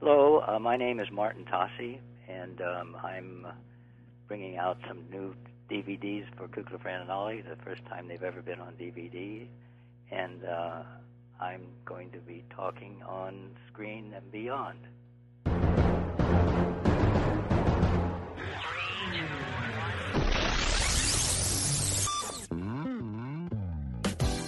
Hello, uh, my name is Martin Tahse, and um, I'm bringing out some new DVDs for Kukla, Fran, and Ollie, the first time they've ever been on DVD. And uh, I'm going to be talking on screen and beyond.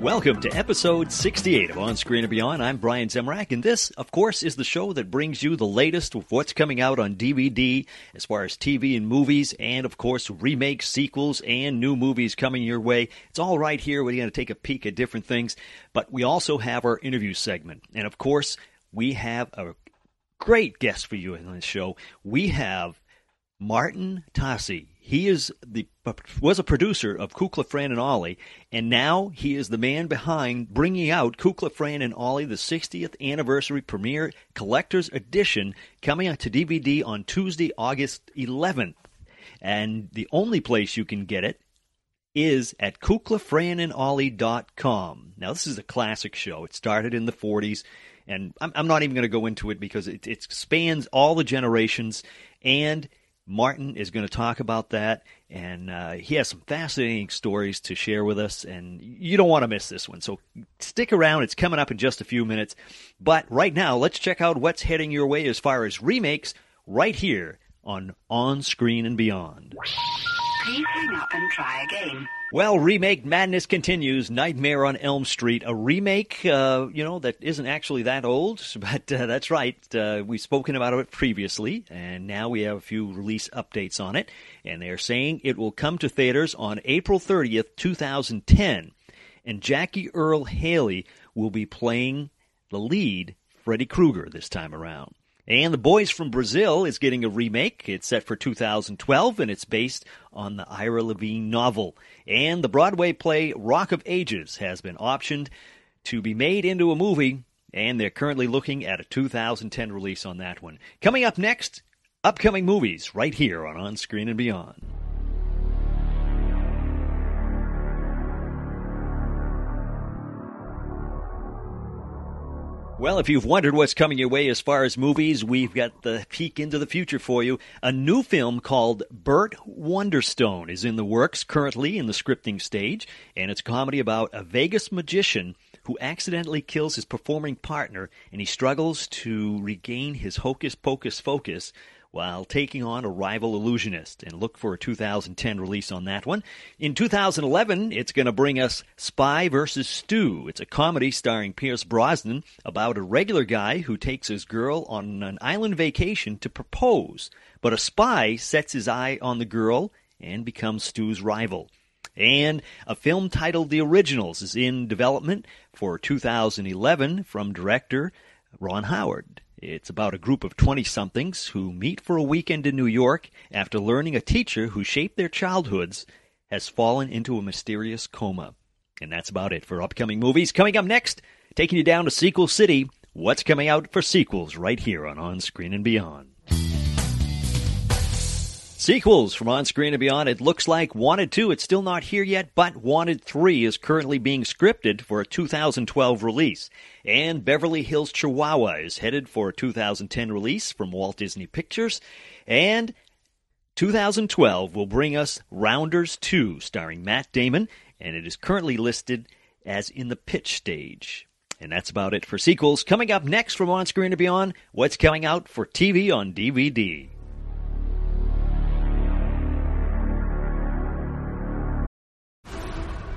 Welcome to episode 68 of On Screen and Beyond. I'm Brian Zemrak, and this, of course, is the show that brings you the latest of what's coming out on DVD as far as TV and movies, and of course, remakes, sequels, and new movies coming your way. It's all right here. We're going to take a peek at different things, but we also have our interview segment. And of course, we have a great guest for you in this show. We have Martin Tahse. He is the was a producer of Kukla, Fran, and Ollie, and now he is the man behind bringing out Kukla, Fran, and Ollie, the 60th anniversary premiere collector's edition, coming out to DVD on Tuesday, August 11th. And the only place you can get it is at kuklafranandollie.com. Now, this is a classic show. It started in the 40s, and I'm, I'm not even going to go into it because it, it spans all the generations and – Martin is going to talk about that, and uh, he has some fascinating stories to share with us, and you don't want to miss this one. So stick around, it's coming up in just a few minutes. But right now, let's check out what's heading your way as far as remakes right here on On Screen and Beyond. Please hang up and try again. Well, remake madness continues. Nightmare on Elm Street, a remake, uh, you know, that isn't actually that old, but uh, that's right. Uh, we've spoken about it previously, and now we have a few release updates on it. And they're saying it will come to theaters on April 30th, 2010. And Jackie Earle Haley will be playing the lead, Freddy Krueger, this time around. And The Boys from Brazil is getting a remake. It's set for 2012 and it's based on the Ira Levin novel. And the Broadway play Rock of Ages has been optioned to be made into a movie, and they're currently looking at a 2010 release on that one. Coming up next, upcoming movies right here on On Screen and Beyond. Well, if you've wondered what's coming your way as far as movies, we've got the peek into the future for you. A new film called Burt Wonderstone is in the works currently in the scripting stage, and it's a comedy about a Vegas magician who accidentally kills his performing partner and he struggles to regain his hocus pocus focus while taking on a rival illusionist. And look for a 2010 release on that one. In 2011, it's going to bring us Spy vs. Stu. It's a comedy starring Pierce Brosnan about a regular guy who takes his girl on an island vacation to propose. But a spy sets his eye on the girl and becomes Stu's rival. And a film titled The Originals is in development for 2011 from director Ron Howard. It's about a group of 20 somethings who meet for a weekend in New York after learning a teacher who shaped their childhoods has fallen into a mysterious coma. And that's about it for upcoming movies. Coming up next, taking you down to Sequel City. What's coming out for sequels right here on On Screen and Beyond? Sequels from On Screen and Beyond. It looks like Wanted 2, it's still not here yet, but Wanted 3 is currently being scripted for a 2012 release. And Beverly Hills Chihuahua is headed for a 2010 release from Walt Disney Pictures. And 2012 will bring us Rounders 2, starring Matt Damon, and it is currently listed as in the pitch stage. And that's about it for sequels. Coming up next from On Screen and Beyond, what's coming out for TV on DVD.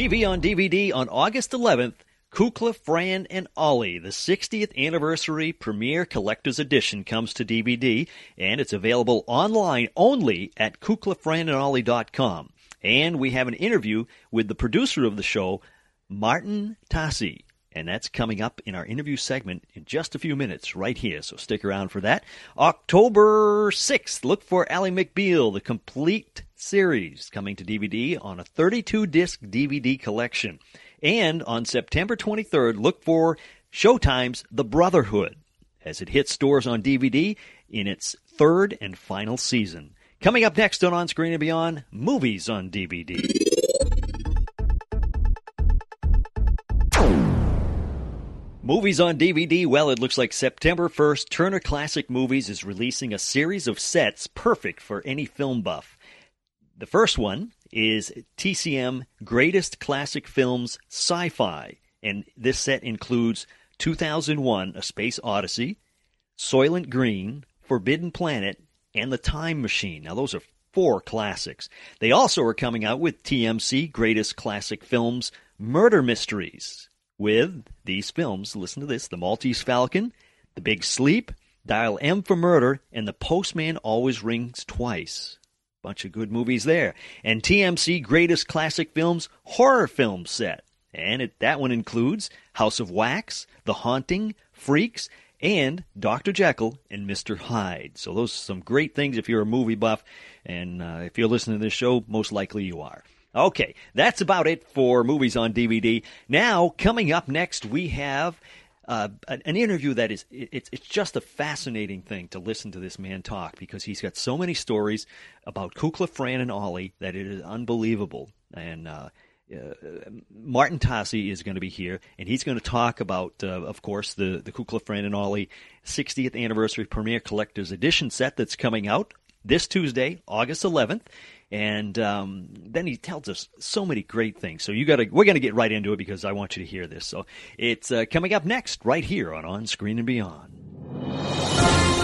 TV on DVD on August 11th, Kukla, Fran, and Ollie, the 60th anniversary premiere collector's edition comes to DVD, and it's available online only at kuklafranandollie.com. And we have an interview with the producer of the show, Martin Tahse. And that's coming up in our interview segment in just a few minutes right here. So stick around for that. October 6th, look for Ally McBeal, the complete series coming to DVD on a 32 disc DVD collection. And on September 23rd, look for Showtime's The Brotherhood as it hits stores on DVD in its third and final season. Coming up next on On Screen and Beyond, movies on DVD. Movies on DVD. Well, it looks like September 1st, Turner Classic Movies is releasing a series of sets perfect for any film buff. The first one is TCM Greatest Classic Films Sci Fi, and this set includes 2001 A Space Odyssey, Soylent Green, Forbidden Planet, and The Time Machine. Now, those are four classics. They also are coming out with TMC Greatest Classic Films Murder Mysteries with these films. Listen to this The Maltese Falcon, The Big Sleep, Dial M for Murder, and The Postman Always Rings Twice. Bunch of good movies there. And TMC Greatest Classic Films horror film set. And it, that one includes House of Wax, The Haunting, Freaks, and Dr. Jekyll and Mr. Hyde. So those are some great things if you're a movie buff. And uh, if you're listening to this show, most likely you are. Okay, that's about it for movies on DVD. Now, coming up next, we have uh, an interview that is it's it's just a fascinating thing to listen to this man talk because he's got so many stories about Kukla, Fran, and Ollie that it is unbelievable. And uh, uh, Martin Tahse is going to be here, and he's going to talk about, uh, of course, the the Kukla, Fran, and Ollie 60th anniversary premiere collector's edition set that's coming out this Tuesday, August 11th and um, then he tells us so many great things. So you got to we're going to get right into it because I want you to hear this. So it's uh, coming up next right here on On Screen and Beyond.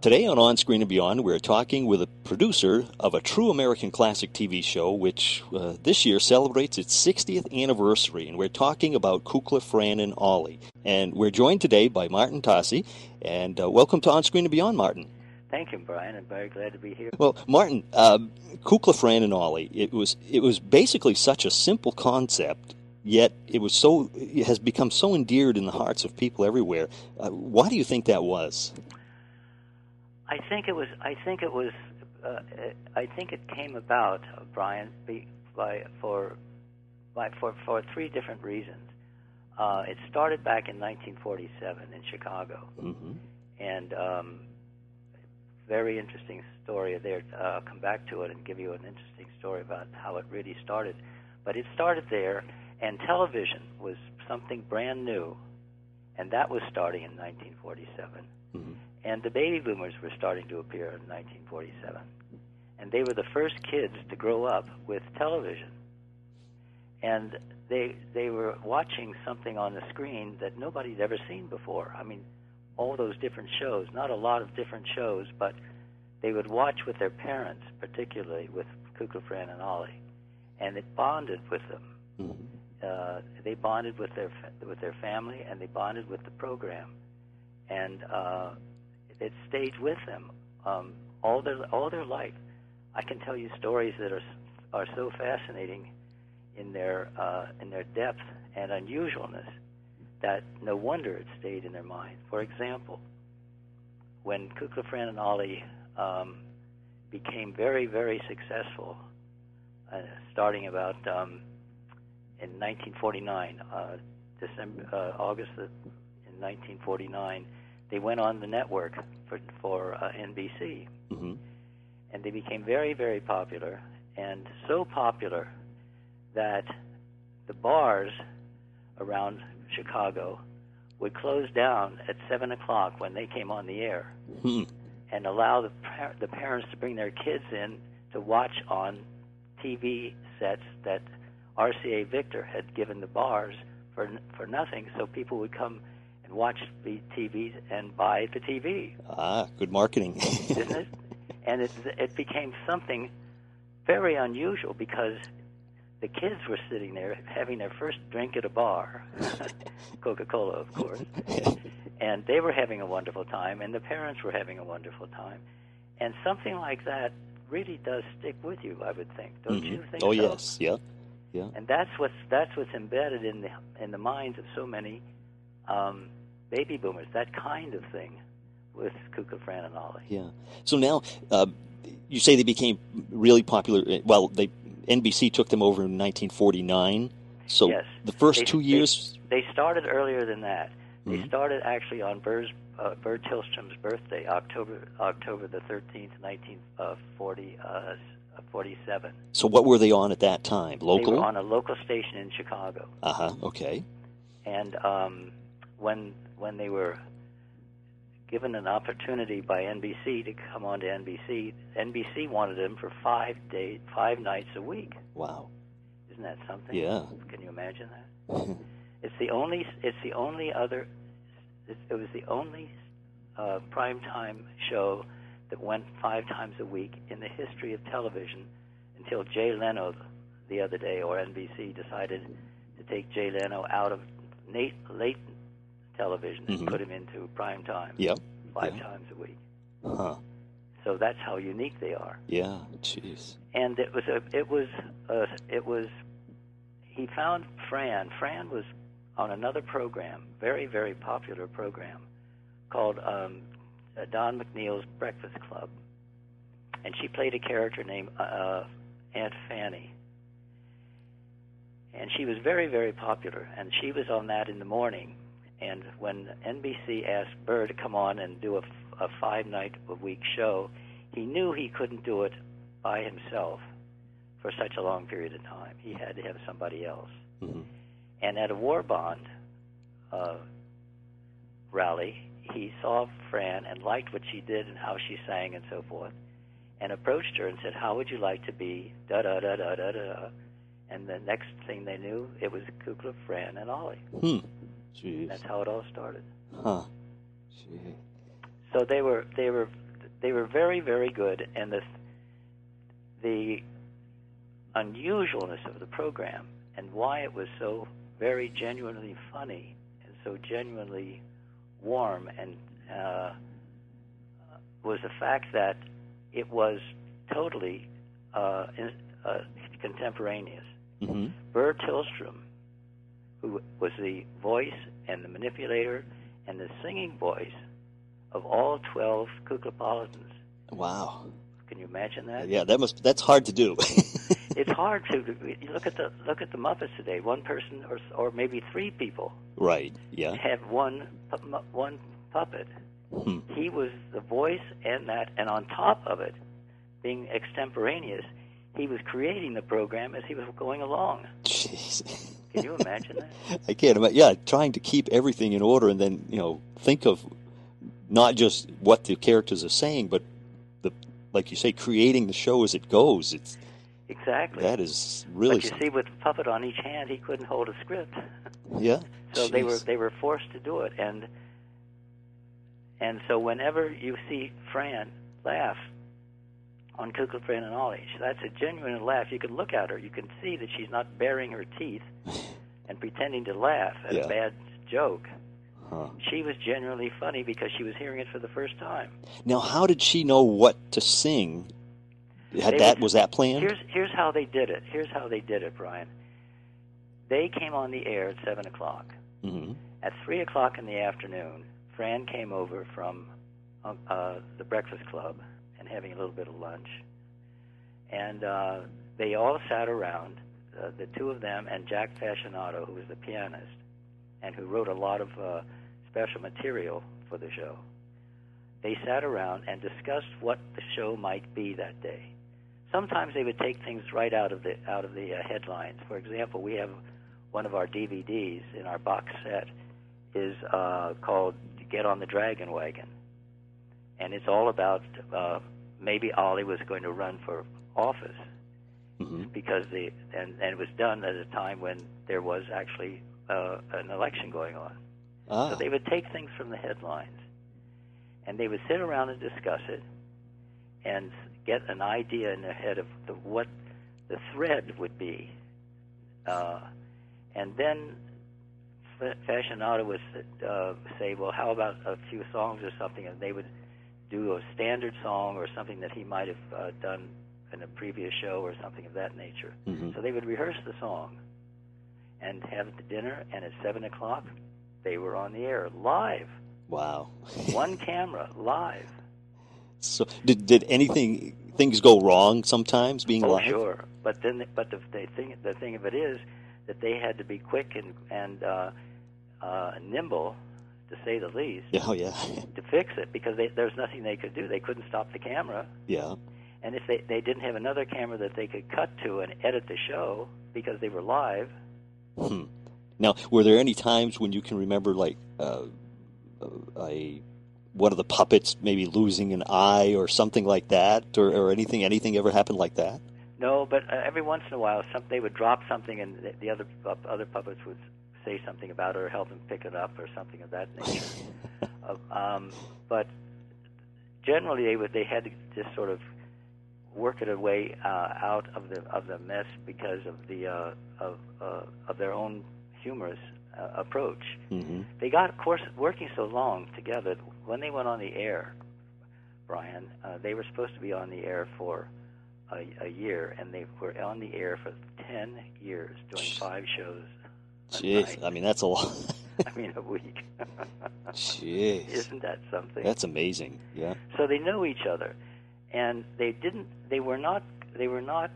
Today on On Screen and Beyond, we're talking with a producer of a true American classic TV show, which uh, this year celebrates its 60th anniversary. And we're talking about Kukla, Fran, and Ollie. And we're joined today by Martin Tahse. And uh, welcome to On Screen and Beyond, Martin. Thank you, Brian. I'm very glad to be here. Well, Martin, uh, Kukla, Fran, and Ollie, it was, it was basically such a simple concept yet it was so it has become so endeared in the hearts of people everywhere. Uh, why do you think that was? I think it was. I think it was. Uh, I think it came about, uh, Brian, by for by for for three different reasons. Uh, it started back in 1947 in Chicago, mm-hmm. and um, very interesting story there. Uh, I'll come back to it and give you an interesting story about how it really started. But it started there, and television was something brand new, and that was starting in 1947. And the baby boomers were starting to appear in 1947. And they were the first kids to grow up with television. And they they were watching something on the screen that nobody'd ever seen before. I mean, all those different shows, not a lot of different shows, but they would watch with their parents, particularly with Kukla, Fran, and Ollie, and it bonded with them. Mm-hmm. Uh, they bonded with their with their family, and they bonded with the program, and uh, it stayed with them um, all their all their life. I can tell you stories that are are so fascinating in their uh, in their depth and unusualness that no wonder it stayed in their mind. For example, when Kukla, Fran, and Ollie um, became very, very successful, uh, starting about um, in 1949, uh, December, uh, August of, in 1949, they went on the network for for uh, NBC, mm-hmm. and they became very very popular, and so popular that the bars around Chicago would close down at seven o'clock when they came on the air, mm-hmm. and allow the par- the parents to bring their kids in to watch on TV sets that RCA Victor had given the bars for for nothing, so people would come and watch the TVs and buy the TV, Ah, good marketing. isn't it? And it it became something very unusual because the kids were sitting there having their first drink at a bar, Coca-Cola, of course, and they were having a wonderful time, and the parents were having a wonderful time, and something like that really does stick with you, I would think. Don't you think? oh so? yes, yeah, yeah. And that's what's that's what's embedded in the in the minds of so many um, baby boomers. That kind of thing with Kukla, Fran, and Ollie. Yeah. So now, uh, you say they became really popular. uh, Well, they NBC took them over in 1949. So Yes. the first They- two years. They started earlier than that. They Mhm. started actually on Burr's, uh, Burr Tillstrom's birthday, October October the thirteenth, nineteen forty uh, forty-seven. so what were they on at that time? Local? They were on a local station in Chicago, uh huh. Okay. and um, when when they were given an opportunity by NBC to come on to NBC, NBC wanted them for five days, five nights a week. Wow. Isn't that something? Yeah. Can you imagine that? It's the only. It's the only other. It, it was the only uh, primetime show that went five times a week in the history of television until Jay Leno the other day, or NBC decided to take Jay Leno out of late, late television and Mhm. put him into prime time Yep. five yeah. times a week. Huh. So that's how unique they are. Yeah. Jeez. and it was a it was a, it was he found Fran. Fran was on another program, very very popular program called um, uh, Don McNeill's Breakfast Club, and she played a character named uh, Aunt Fanny. And she was very, very popular, and she was on that in the morning. And when NBC asked Burr to come on and do a, a five night a week show, he knew he couldn't do it by himself for such a long period of time. He had to have somebody else. Mhm. And at a war bond uh, rally, he saw Fran and liked what she did and how she sang and so forth, and approached her and said, "How would you like to be?" Da da da da da da. And the next thing they knew, it was Kukla, Fran, and Ollie. Hmm. Jeez. That's how it all started. Huh. Gee. So they were they were they were very very good, and the the unusualness of the program and why it was so very genuinely funny and so genuinely warm and uh, was the fact that it was totally uh, in, uh, contemporaneous. Mhm. Burr Tillstrom, who was the voice and the manipulator and the singing voice of all 12 Kuklapolitans. Wow. Can you imagine that? Yeah, that must. That's hard to do. It's hard to look at the look at the Muppets today. One person or or maybe three people right. Yeah. have one one puppet. Hmm. He was the voice and that, and on top of it, being extemporaneous, he was creating the program as he was going along. Jeez. Can you imagine that? I can't imagine. Yeah, trying to keep everything in order and then you know think of not just what the characters are saying, but the like you say, creating the show as it goes. It's Exactly. that is really but you see, with puppet on each hand, he couldn't hold a script. yeah. So they were they were forced to do it, and and so whenever you see Fran laugh on Kukla, Fran, and Ollie, that's a genuine laugh. You can look at her, you can see that she's not baring her teeth and pretending to laugh at Yeah. a bad joke. Huh. She was genuinely funny because she was hearing it for the first time. Now, how did she know what to sing? Had They that would- was that planned? Here's here's how they did it. Here's how they did it, Brian. They came on the air at seven o'clock. hmm At three o'clock in the afternoon, Fran came over from uh, uh, the Breakfast Club and having a little bit of lunch, and uh, they all sat around. Uh, the two of them and Jack Fascinato, who was the pianist and who wrote a lot of uh, special material for the show. They sat around and discussed what the show might be that day. Sometimes they would take things right out of the out of the uh, headlines. For example, we have one of our DVDs in our box set is uh, called "Get on the Dragon Wagon," and it's all about uh, maybe Ollie was going to run for office, hmm because the and, and it was done at a time when there was actually uh, an election going on. Ah. So they would take things from the headlines, and they would sit around and discuss it, and get an idea in their head of the, what the thread would be, uh, and then F- Fascinato would uh, say, "Well, how about a few songs or something?" And they would do a standard song or something that he might have uh, done in a previous show or something of that nature. Mhm. So they would rehearse the song and have the dinner, and at seven o'clock, they were on the air live, Wow. one camera, live. So did did anything things go wrong sometimes being Oh, live? sure. But then, but the, the thing, the thing of it is that they had to be quick and and uh, uh, nimble, to say the least, oh yeah. to fix it because they, there was nothing they could do. They couldn't stop the camera, yeah. And if they they didn't have another camera that they could cut to and edit the show because they were live. Hmm. Now, were there any times when you can remember, like, uh, a one of the puppets maybe losing an eye or something like that, or, or anything? Anything ever happened like that? No, but uh, every once in a while, some, they would drop something, and the, the other pup- other puppets would say something about it or help them pick it up or something of that nature. uh, um, but generally, they would they had to just sort of work it away uh, out of the of the mess because of the uh, of uh, of their own humorous uh, approach. hmm They got, of course, working so long together. When they went on the air, Brian, uh, they were supposed to be on the air for a, a year, and they were on the air for ten years, doing five shows. Jeez. I mean that's a lot. I mean, a week. Jeez, Isn't that something? that's amazing. Yeah. so they know each other, and they didn't. They were not. They were not.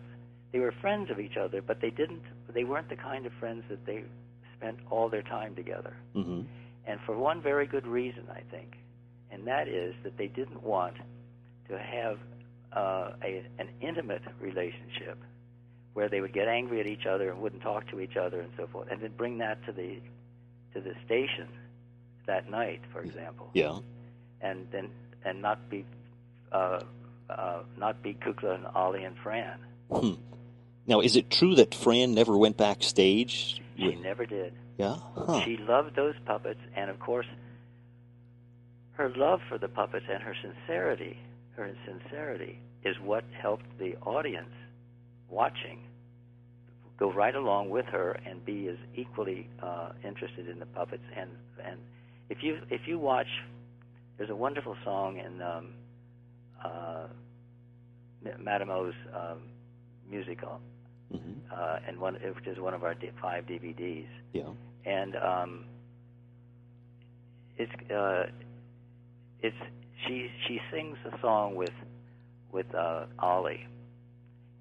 They were friends of each other, but they didn't. They weren't the kind of friends that they spent all their time together. hmm and for one very good reason, I think, and that is that they didn't want to have uh, a, an intimate relationship where they would get angry at each other and wouldn't talk to each other and so forth, and then bring that to the to the station that night, for example, Yeah. and then and not be uh, uh, not be Kukla and Ollie and Fran. Hmm. Now, is it true that Fran never went backstage? She with- never did. Yeah. Huh. She loved those puppets, and of course, her love for the puppets and her sincerity, her sincerity, is what helped the audience watching go right along with her and be as equally uh, interested in the puppets. And and if you if you watch, there's a wonderful song in um, uh, Madame O's um, musical, hmm uh, and one which is one of our five DVDs Yeah. and um, it's uh, it's she she sings a song with with uh, Ollie,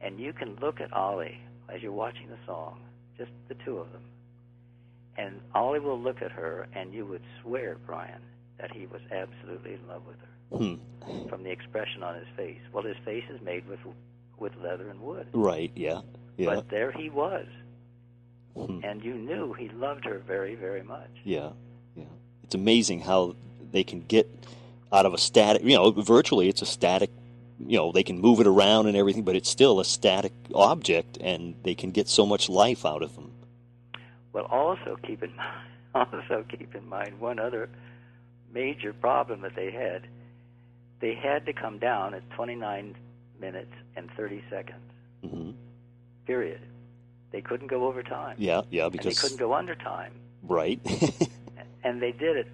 and you can look at Ollie as you're watching the song, just the two of them, and Ollie will look at her, and you would swear, Brian, that he was absolutely in love with her Hmm. from the expression on his face. Well, his face is made with with leather and wood, Right. Yeah. Yeah. but there he was, Hmm. and you knew he loved her very very much. Yeah, yeah. It's amazing how they can get out of a static, you know, virtually it's a static, you know, they can move it around and everything, but it's still a static object and they can get so much life out of them. Well, also keep in mind, also keep in mind one other major problem that they had. They had to come down at 29 minutes and 30 seconds. hmm Period. They couldn't go over time, Yeah, yeah, and they couldn't go under time, right. and they did it.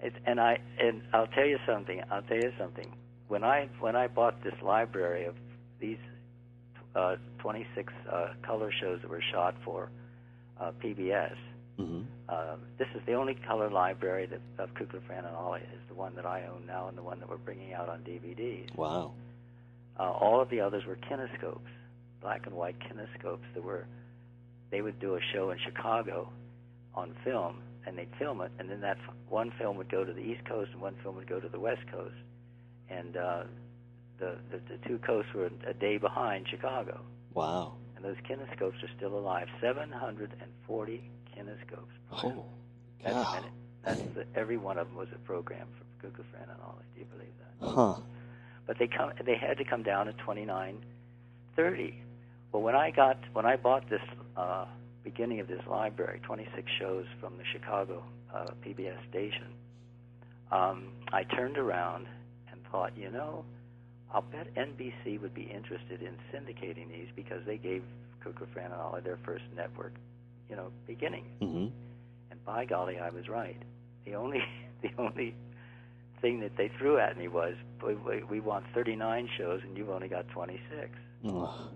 it. And I and I'll tell you something. I'll tell you something. When I when I bought this library of these uh, 26 uh, color shows that were shot for uh, PBS, hmm Uh, this is the only color library that, of Kukla, Fran, and Ollie is the one that I own now and the one that we're bringing out on DVDs. Wow. Uh, all of the others were kinescopes, black and white kinescopes that were. They would do a show in Chicago on film, and they'd film it, and then that f- one film would go to the East Coast and one film would go to the West Coast, and uh, the, the the two coasts were a day behind Chicago, Wow. and those kinescopes are still alive. 740 kinescopes. Oh, That's, wow. that's the, every one of them was a program for Kukla Fran and Ollie. Do you believe that? Huh. But they come, they had to come down at 29, 30. Well, when I got when I bought this uh, beginning of this library, 26 shows from the Chicago uh, PBS station, um, I turned around and thought, you know, I'll bet NBC would be interested in syndicating these because they gave Kukla, Fran, and Ollie their first network, you know, beginning. hmm And by golly, I was right. The only the only thing that they threw at me was, we, we, want 39 shows and you've only got 26. Oh,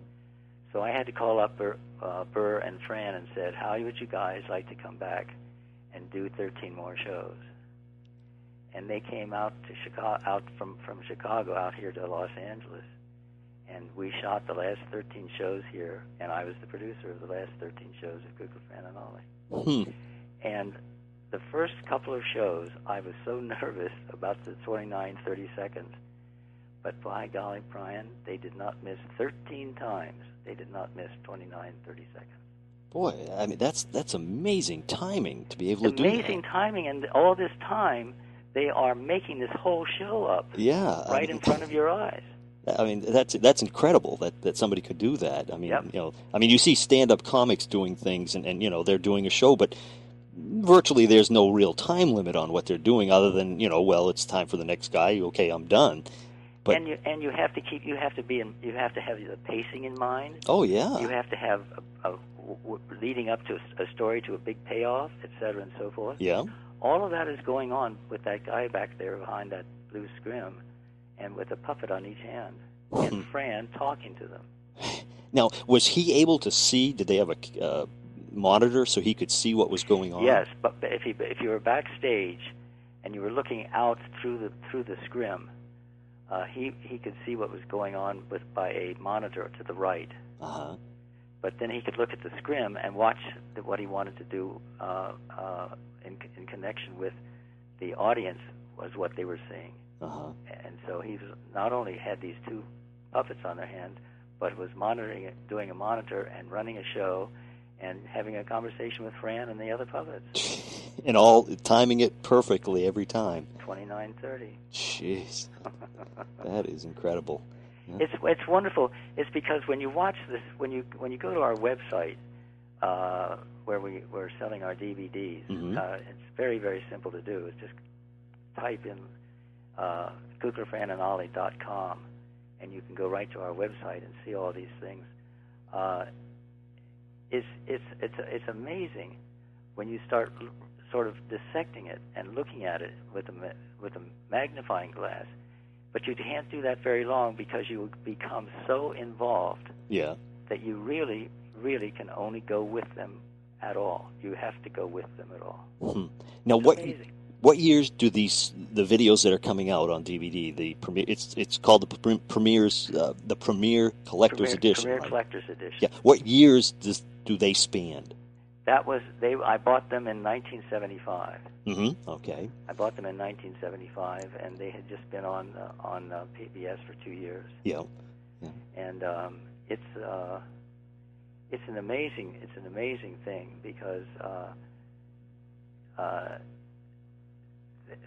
So I had to call up Burr, uh, Burr and Fran and said, "How would you guys like to come back and do 13 more shows?" And they came out to Chicago, out from from Chicago out here to Los Angeles, and we shot the last 13 shows here. And I was the producer of the last 13 shows of Kukla, Fran, and Ollie. hmm. And the first couple of shows, I was so nervous about the 29, 30 seconds. But by golly, Brian, they did not miss 13 times. They did not miss 29, 30 seconds. Boy, I mean that's that's amazing timing to be able to do Amazing timing, and all this time, they are making this whole show up Yeah, I right mean, in front of your eyes. I mean, that's that's incredible that, that somebody could do that. I mean, Yep. you know, I mean, you see stand-up comics doing things, and, and you know they're doing a show, but virtually there's no real time limit on what they're doing, other than you know, well, it's time for the next guy. Okay, I'm done. But- and you and you have to keep you have to be in, you have to have the pacing in mind. Oh yeah, You have to have a, a, w- leading up to a, a story to a big payoff, et cetera, and so forth. yeah. All of that is going on with that guy back there behind that blue scrim, and with a puppet on each hand, Hmm. and Fran talking to them. Now, was he able to see? Did they have a uh, monitor so he could see what was going on? Yes, but if you if you were backstage, and you were looking out through the through the scrim, uh, he he could see what was going on with by a monitor to the right. Uh-huh. But then he could look at the scrim and watch the, what he wanted to do uh, uh, in in connection with the audience was what they were seeing. Uh-huh. and so he was not only had these two puppets on their hand, but was monitoring it, doing a monitor and running a show, and having a conversation with Fran and the other puppets. And all timing it perfectly every time. Twenty nine thirty. Jeez, that is incredible. It's it's wonderful. It's because when you watch this, when you when you go to our website, uh, where we we're selling our DVDs, Mhm. uh, it's very very simple to do. It's just type in uh, kuklafranandollie.com, and you can go right to our website and see all these things. Uh, it's it's it's it's amazing when you start l- sort of dissecting it and looking at it with a ma- with a magnifying glass. But you can't do that very long because you become so involved Yeah. that you really, really can only go with them at all. You have to go with them at all. Hmm. Now, It's what amazing. What years do these the videos that are coming out on DVD? The premiere. It's it's called the premieres, uh, the premiere collector's Premier, edition. Premier right? Collector's Edition. Yeah. What years does do they span? That was they. I bought them in 1975. Mm-hmm. Okay. I bought them in 1975, and they had just been on uh, on uh, PBS for two years. Yeah. and um, it's uh, it's an amazing it's an amazing thing because uh, uh,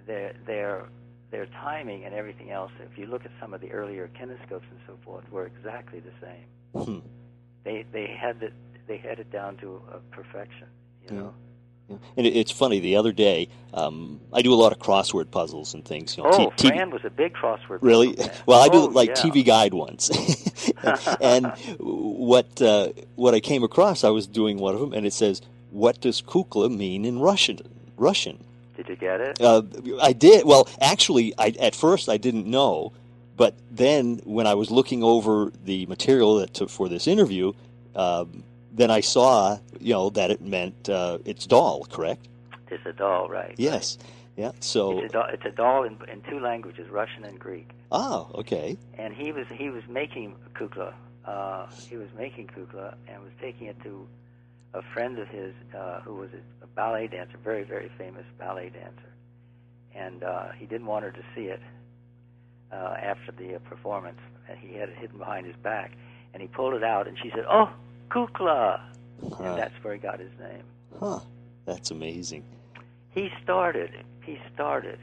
their their their timing and everything else. If you look at some of the earlier kinescopes and so forth, were exactly the same. Hmm. They they had it they had it down to perfection. You Yeah. know. Yeah. And it, it's funny. The other day, um, I do a lot of crossword puzzles and things. You know, Oh, T- Fran was a big crossword. Really? Well, I do Oh, like yeah. TV Guide ones. and what uh, what I came across, I was doing one of them, and it says, "What does kukla mean in Russian?" Russian. Did you get it? Uh, I did. Well, actually, I, at first I didn't know, but then when I was looking over the material that took for this interview, um, then I saw, you know, that it meant uh, it's doll. Correct? It's a doll, right? Yes. Yeah. So. It's a doll, it's a doll in, in two languages, Russian and Greek. Oh, Okay. and he was he was making kukla. Uh, he was making kukla and was taking it to a friend of his uh, who was a, ballet dancer, very very famous ballet dancer, and uh, he didn't want her to see it uh, after the uh, performance, and he had it hidden behind his back, and he pulled it out, and she said, "Oh, kukla," Huh. and that's where he got his name. Huh. That's amazing. He started. He started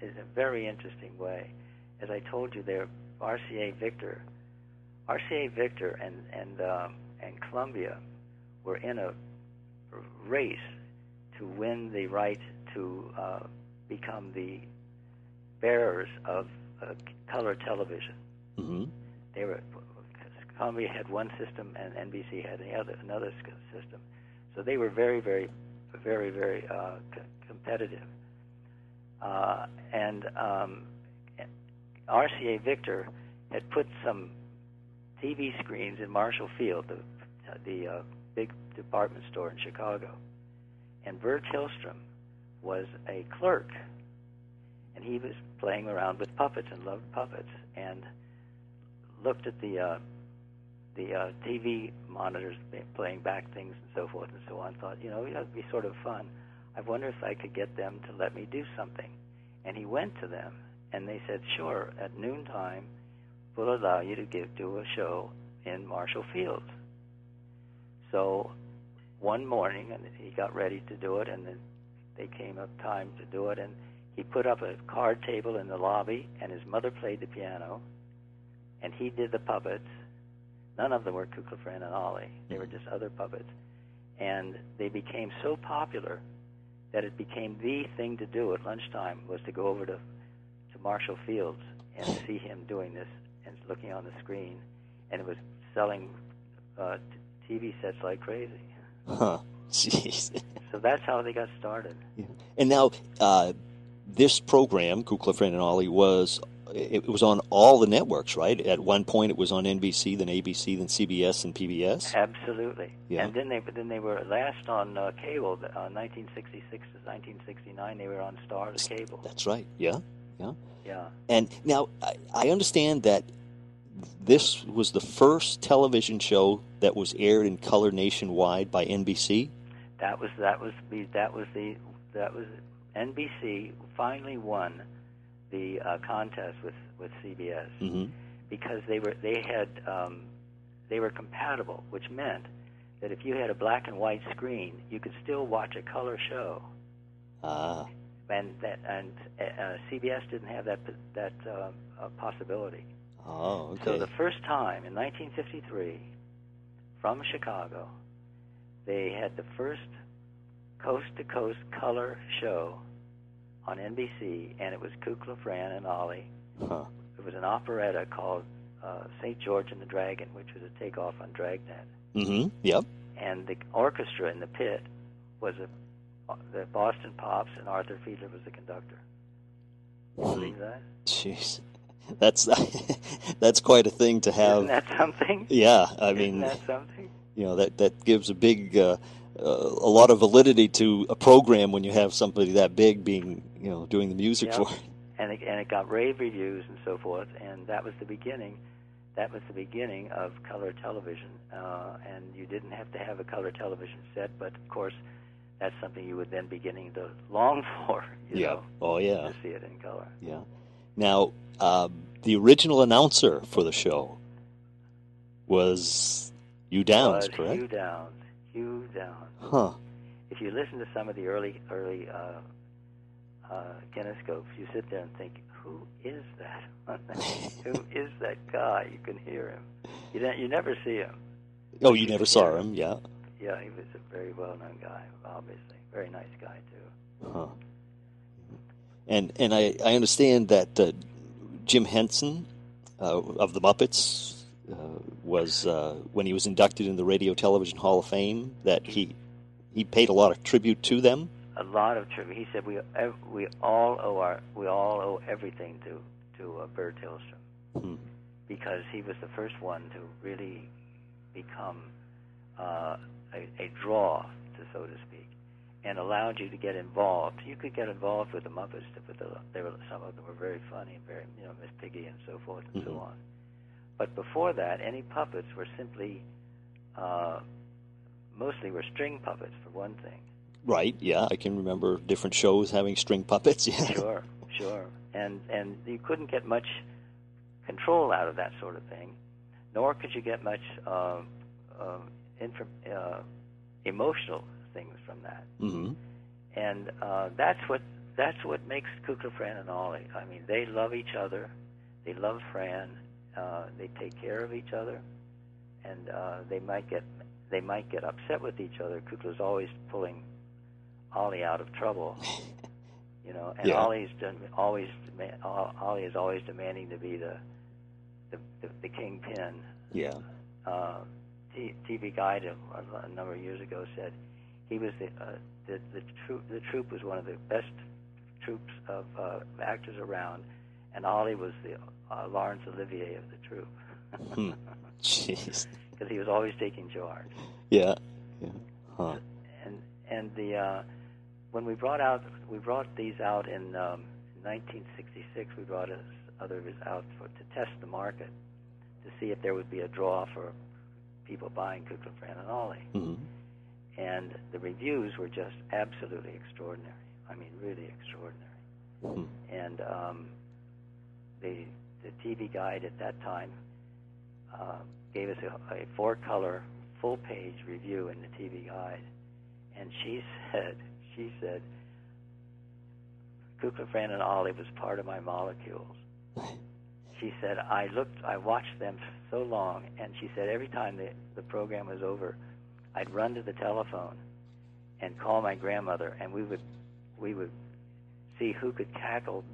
in a very interesting way. As I told you, there, RCA Victor RCA Victor and and um, and Columbia were in a race to win the right to uh, become the bearers of uh, color television. hmm They were Columbia had one system and NBC had the other, another system, so they were very, very, very, very uh, c- competitive. Uh, and um, RCA Victor had put some TV screens in Marshall Field, the the uh, big department store in Chicago, and Burr Tillstrom was a clerk, and he was playing around with puppets and loved puppets, and looked at the uh, the uh, TV monitors playing back things and so forth and so on. Thought, you know, that'd be sort of fun. I wonder if I could get them to let me do something. And he went to them, and they said, sure, at noontime, we'll allow you to give do a show in Marshall Field. So one morning, and he got ready to do it, and then they came up time to do it, and he put up a card table in the lobby, and his mother played the piano, and he did the puppets. None of them were Kukla, Fran, and Ollie. They were just other puppets. And they became so popular that it became the thing to do at lunchtime was to go over to, to Marshall Fields and see him doing this and looking on the screen. And it was selling uh, TV sets like crazy. Huh. Jeez. So that's how they got started. Yeah. And now, uh, this program, Kukla, Fran, and Ollie, was it was on all the networks, right? At one point, it was on NBC, then ABC, then CBS, and PBS. Absolutely. Yeah. And then they then they were last on uh, cable. Uh, 1966 to 1969, they were on Stars cable. That's right. Yeah, yeah. Yeah. And now I, I understand that this was the first television show that was aired in color nationwide by NBC. That was that was the that was the that was NBC finally won the uh, contest with with CBS hmm because they were they had um, they were compatible, which meant that if you had a black and white screen, you could still watch a color show, Ah, and that and uh, CBS didn't have that that uh, uh, possibility. Oh, So the first time in 1953, from Chicago, they had the first coast-to-coast color show on NBC, and it was Kukla, Fran, and Ollie. Huh. It was an operetta called uh, St. George and the Dragon, which was a takeoff on Dragnet. hmm Yep. And the orchestra in the pit was a, the Boston Pops, and Arthur Fiedler was the conductor. Believe that? Jeez, that's that's quite a thing to have. Isn't that something? yeah, I Isn't mean, that something? you know that that gives a big uh, uh, a lot of validity to a program when you have somebody that big being you know doing the music Yep. for it. and it, and it got rave reviews and so forth. And that was the beginning. That was the beginning of color television. Uh, and you didn't have to have a color television set, but of course, that's something you would then beginning to long for. You yeah. know, Oh yeah. to see it in color. Yeah. Now, uh, the original announcer for the show was Hugh Downs, was correct? Hugh Downs. Hugh Downs. Huh. If you listen to some of the early early uh, uh, Kinescopes, you sit there and think, who is that? who is that guy? You can hear him. You don't, you never see him. Oh, you never saw him, yeah. Yeah, he was a very well-known guy, obviously. Very nice guy too. Huh. And and I, I understand that uh, Jim Henson uh, of the Muppets uh, was uh, when he was inducted in the Radio Television Hall of Fame that he he paid a lot of tribute to them. A lot of tribute. He said we we all owe our we all owe everything to to uh, Burr Tillstrom Hmm. because he was the first one to really become uh, a, a draw, to so to speak, and allowed you to get involved. You could get involved with the Muppets, the, they were some of them were very funny, very you know Miss Piggy and so forth and so Mhm. on. But before that, any puppets were simply uh, mostly were string puppets for one thing. Right? Yeah, I can remember different shows having string puppets. Yeah. Sure, sure. And and you couldn't get much control out of that sort of thing, nor could you get much uh, uh, inf- uh, emotional things from that. hmm And uh, that's what that's what makes Kukla, Fran, and Ollie. I mean, they love each other. They love Fran. uh, they take care of each other, and uh, they might get they might get upset with each other. Kukla's always pulling Ollie out of trouble, you know, and Yeah. Ollie's done, always Ollie is always demanding to be the the, the, the kingpin. Yeah. Uh, T- TV Guide a, a number of years ago said he was the uh, the the troop the troop was one of the best troops of uh, actors around, and Ollie was the uh, Laurence Olivier of the troop Hmm. Jeez. because he was always taking charge. Yeah. Yeah. Huh. and and the uh, when we brought out we brought these out in um, 1966 we brought us others out for to test the market to see if there would be a draw for people buying Kukla, Fran and Ollie hmm and the reviews were just absolutely extraordinary I mean really extraordinary Hmm. and um, the the TV guide at that time uh, gave us a, a four color full page review in the TV guide, and she said she said Kukla, Fran, and Ollie was part of my molecules. She said I looked, I watched them so long, and she said every time the the program was over, I'd run to the telephone and call my grandmother, and we would we would see who could tackle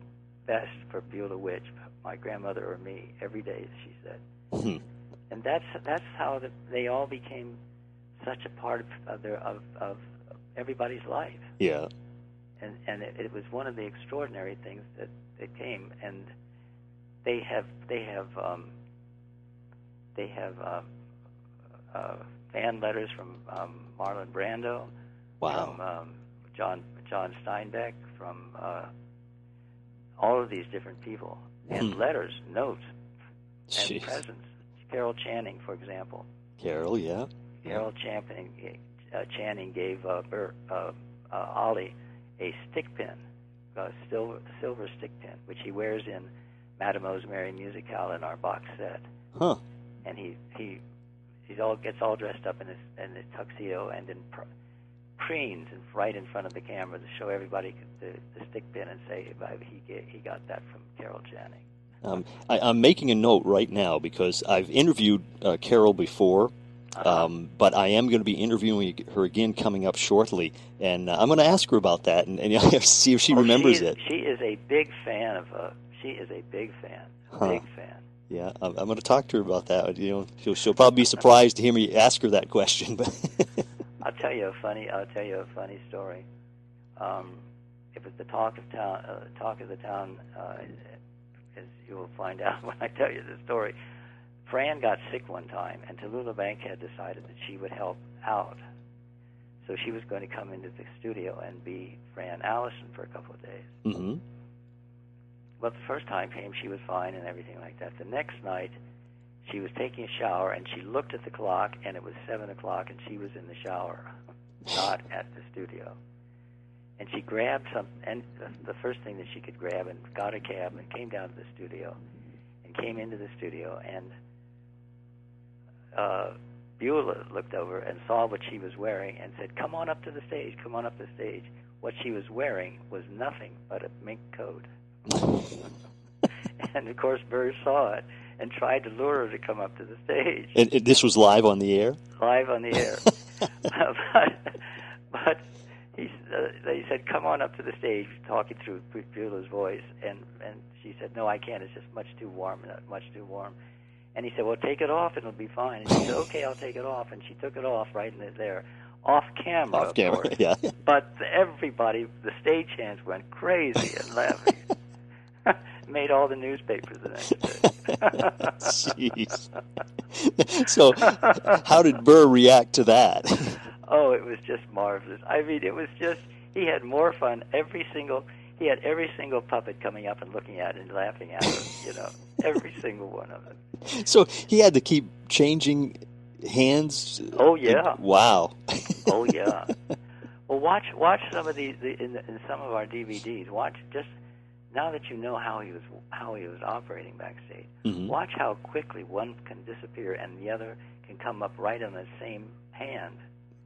best for Beulah Witch, my grandmother or me, every day. She said, Hmm. and that's that's how the, they all became such a part of, of their of, of everybody's life, Yeah. and and it, it was one of the extraordinary things that that came, and they have they have um, they have um, uh, fan letters from um, Marlon Brando, Wow. from um, John John Steinbeck, from uh, all of these different people, and Hmm. letters, notes, and Jeez. presents. Carol Channing, for example. Carol. Yeah. Carol Channing, uh, Channing gave uh, Bert, uh, uh, Ollie a stick pin, a silver, silver stick pin, which he wears in Madamo's Merry Musicale in our box set. Huh. And he he he all gets all dressed up in his in his tuxedo and in pr- preens and right in front of the camera to show everybody the, the stick pin and say "Well, he get, he got that from Carol Channing. Um, I, I'm making a note right now because I've interviewed uh, Carol before, Uh-huh. um, but I am going to be interviewing her again coming up shortly, and uh, I'm going to ask her about that and, and see if she Oh, remembers she is, it. She is a big fan of. Uh, she is a big fan. A Huh. Big fan. Yeah, I'm, I'm going to talk to her about that. You know, she'll, she'll probably be surprised to hear me ask her that question. But I'll tell you a funny. I'll tell you a funny story. Um, it was the talk of town. Uh, talk of the town, uh, as you will find out when I tell you the story. Fran got sick one time, and Tallulah Bankhead decided that she would help out. So she was going to come into the studio and be Fran Allison for a couple of days. hmm Well, the first time came, she was fine and everything like that. The next night, she was taking a shower and she looked at the clock and it was seven o'clock and she was in the shower, not at the studio. And she grabbed some, and the- first thing that she could grab, and got a cab and came down to the studio, and came into the studio, and uh, Beulah looked over and saw what she was wearing and said, "Come on up to the stage. Come on up to the stage." What she was wearing was nothing but a mink coat. and of course, Burr saw it and tried to lure her to come up to the stage and, and this was live on the air. live on the air. but but he, uh, they said, "Come on up to the stage," talking through Beulah's voice, and and she said, "No, I can't. It's just much too warm. uh, Much too warm." And he said, "Well, take it off, and it'll be fine." And she said, "Okay, I'll take it off." And she took it off right in there, off camera, Off camera, course. yeah. But everybody, the stagehands went crazy and laughing. Made all the newspapers the next day. Jeez. so, how did Burr react to that? Oh, it was just marvelous. I mean, it was just he had more fun every single he had every single puppet coming up and looking at it and laughing at him, you know, every single one of them. so he had to keep changing hands. Oh, yeah. Wow. Oh yeah. well, watch watch some of these the, in, the, in some of our DVDs. Watch just now that you know how he was how he was operating backstage. Mhm. Watch how quickly one can disappear and the other can come up right on the same hand.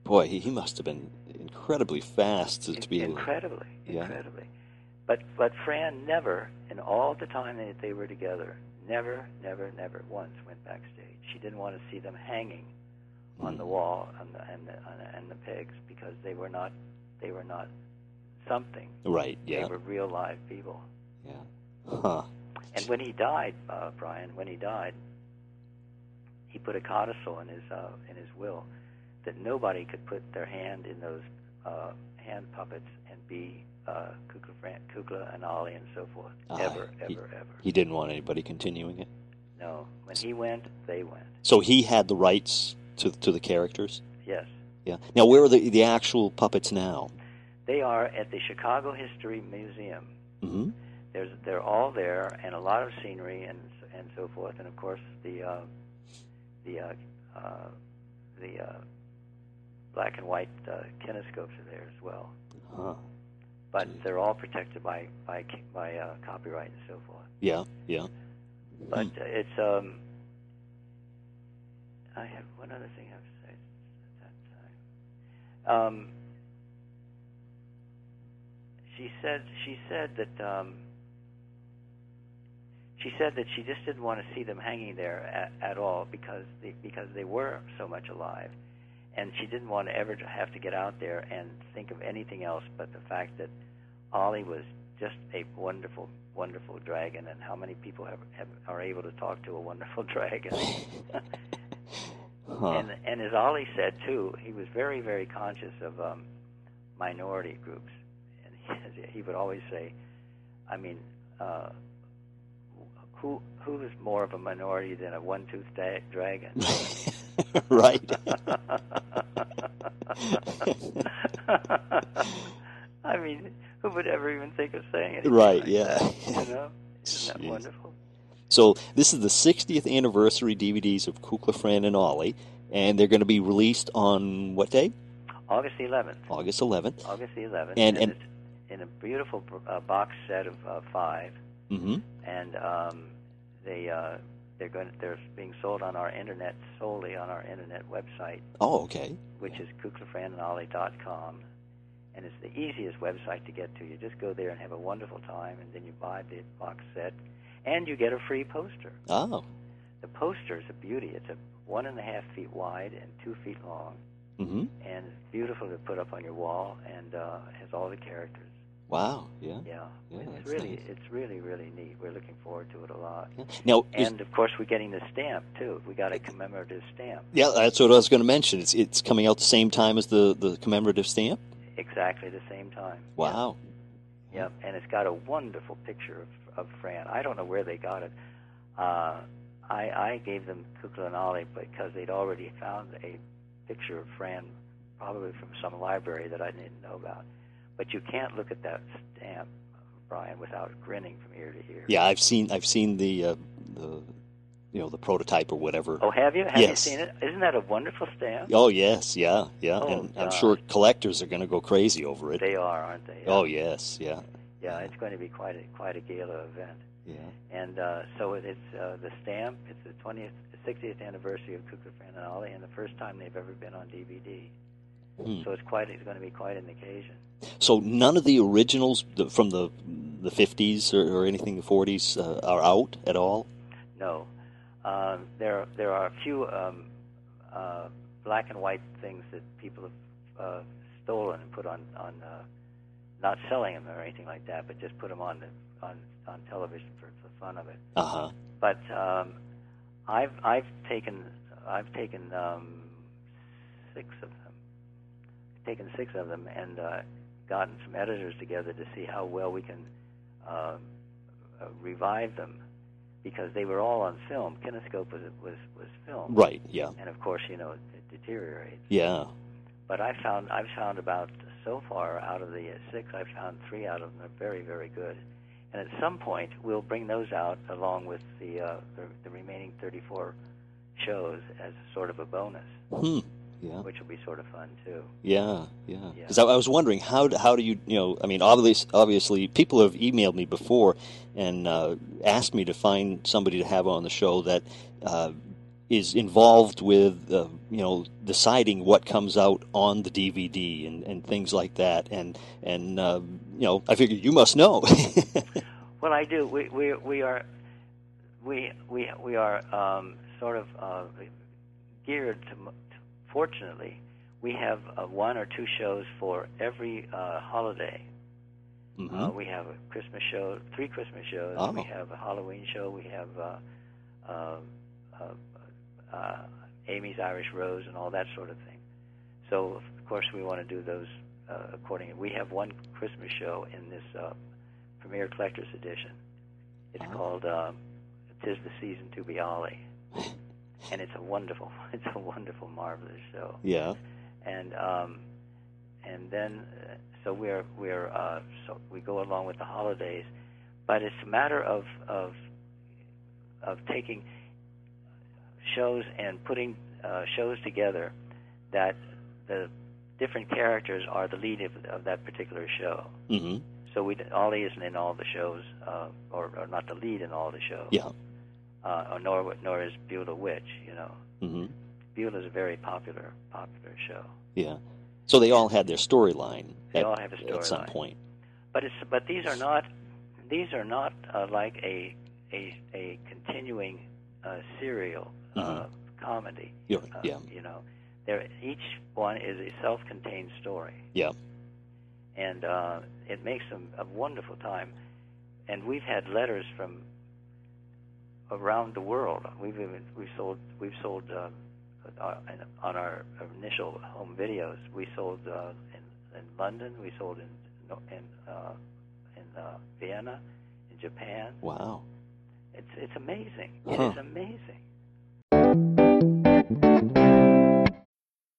Boy, he, he must have been incredibly fast to, to be able. incredibly, Yeah. incredibly. But but Fran never, in all the time that they were together, never, never, never once went backstage. She didn't want to see them hanging on Mm. the wall and the, and the, and the pigs because they were not they were not something. Right. Yeah. They were real live people. Yeah. Huh. And when he died, uh, Brian, when he died, he put a codicil in his uh, in his will that nobody could put their hand in those uh, hand puppets and be uh, Kukla, Fran- Kukla and Ollie and so forth. Ah, ever, he- ever, ever. He didn't want anybody continuing it. No. When he went, they went. So he had the rights to to the characters. Yes. Yeah. Now, where are the the actual puppets now? They are at the Chicago History Museum. hmm There's, they're all there, and a lot of scenery and and so forth, and of course the uh, the uh, uh, the uh, black and white uh, kinescopes are there as well. Huh. But they're all protected by by by uh, copyright and so forth. Yeah. Yeah. But uh, it's um. I have one other thing I have to say at that time. Um, she said she said that um, she said that she just didn't want to see them hanging there at, at all because they, because they were so much alive, and she didn't want to ever have to get out there and think of anything else but the fact that Ollie was just a wonderful, wonderful dragon, and how many people have, have are able to talk to a wonderful dragon. Huh. And and as Ollie said too, he was very very conscious of um, minority groups, he, he would always say, I mean, uh, who who is more of a minority than a one-toothed da- dragon? right. I mean, who would ever even think of saying it? Right, like yeah. that, you know, isn't that Jeez. wonderful? So this is the 60th anniversary DVDs of Kukla, Fran, and Ollie, and they're going to be released on what day? August 11th. August 11th. August the 11th, And- and- it's in a beautiful uh, box set of uh, five, Mm-hmm. and um, they uh, they're going they're being sold on our internet solely on our internet website, Oh, okay. which is kuklafranandollie.com, and it's the easiest website to get to. You just go there and have a wonderful time, and then you buy the box set, and you get a free poster. Oh. The poster is a beauty. It's a one and a half feet wide and two feet long, Mm-hmm. and it's beautiful to put up on your wall, and uh, has all the characters. Wow. Yeah. Yeah, Yeah, it's really nice. it's really really neat. We're looking forward to it a lot. Now, And of course, we're getting the stamp too. We got a commemorative stamp, yeah, that's what I was going to mention. It's it's coming out the same time as the the commemorative stamp. exactly the same time. Wow. Yep, and it's got a wonderful picture of, of Fran. I don't know where they got it. Uh, I I gave them Kukla and Ollie because they'd already found a picture of Fran, probably from some library that I didn't know about. But you can't look at that stamp, Brian, without grinning from ear to ear. Yeah, I've seen I've seen the uh, the you know the prototype or whatever. Oh, have you? Have Yes. you seen it? Isn't that a wonderful stamp? Oh yes, yeah, yeah, Oh, and I'm sure collectors are going to go crazy over it. They are, aren't they? Oh yes, yeah, yeah. It's going to be quite a quite a gala event. yeah. And uh, so it's uh, the stamp. It's the 20th, 60th anniversary of Kukla, Fran, and Ollie, and the first time they've ever been on DVD. Hmm. So it's quite. It's going to be quite an occasion. So none of the originals from the the 50s or, or anything the 40s uh, are out at all. No, um, there there are a few um, uh, black and white things that people have uh, stolen and put on on. Uh, not selling them or anything like that, but just put them on the, on on television for the fun of it. Uh huh. but um, I've I've taken I've taken um, six of them, taken six of them, and uh, gotten some editors together to see how well we can uh, revive them, because they were all on film. Kinescope was was was film, Right. Yeah. and of course you know it, it deteriorates. Yeah. But I found I've found about so far out of the six, I've found three out of them are very very good. And at some point, we'll bring those out along with the uh, the, the remaining 34 shows as sort of a bonus, Hmm. Yeah. which will be sort of fun too. Yeah, yeah. Yeah. Because I, I was wondering how do, how do you you know I mean obviously obviously people have emailed me before and uh, asked me to find somebody to have on the show that uh, is involved with uh, you know deciding what comes out on the DVD and, and things like that and and uh, you know I figured you must know. Well, I do. We we we are we we we are um, sort of uh, geared to. Fortunately, we have uh, one or two shows for every uh, holiday. Mm-hmm. Uh, we have a Christmas show, three Christmas shows. Oh. We have a Halloween show. We have uh, uh, uh, uh, Abie's Irish Rose and all that sort of thing. So of course we want to do those uh, accordingly. We have one Christmas show in this uh, Premier Collector's Edition. It's Oh. called uh, "Tis the Season to Be Ollie," and it's a wonderful, it's a wonderful, marvelous show Yeah. and um, and then uh, so we're we're uh, so we go along with the holidays, but it's a matter of of of taking shows and putting uh, shows together that the different characters are the lead of, of that particular show. Mm-hmm. So we Ollie isn't in all the shows, uh, or, or not the lead in all the shows. Yeah. Uh, or nor nor is Beulah Witch. You know, Mm-hmm. Beulah is a very popular popular show. Yeah. So they all had their storyline. They at, all have a storyline at some storyline. point. but it's but these are not these are not uh, like a a a continuing uh, serial uh, Mhm. comedy. Yeah. Uh, Yeah. You know, there each one is a self-contained story, Yeah. and uh, it makes them a wonderful time. And we've had letters from around the world. We've even we've sold we've sold uh, uh, on our initial home videos. We sold uh, in, in London. We sold in in uh, in uh, Vienna, in Japan. Wow. It's it's amazing. It Huh. is amazing.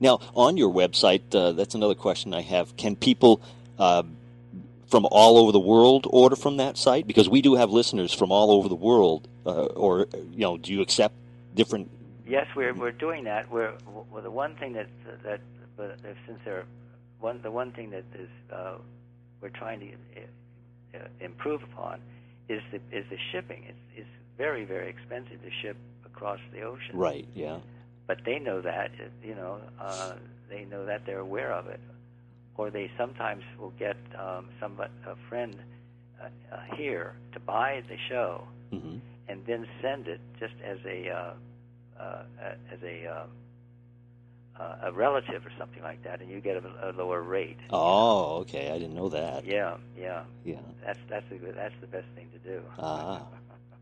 Now, on your website, uh, that's another question I have. Can people uh, from all over the world order from that site? Because we do have listeners from all over the world. Uh, or, you know, do you accept different? Yes, we're we're doing that. We're well, the one thing that that but since there one the one thing that is uh, we're trying to uh, improve upon is the is the shipping. It's it's very very expensive to ship across the ocean. Right. Yeah. But they know that you know uh, they know that they're aware of it, or they sometimes will get um, somebody a friend uh, uh, here to buy the show hmm and then send it just as a uh, uh, as a um, uh, a relative or something like that, and you get a, a lower rate. Oh, okay. I didn't know that. Yeah, yeah. Yeah. That's that's the that's the best thing to do. Ah.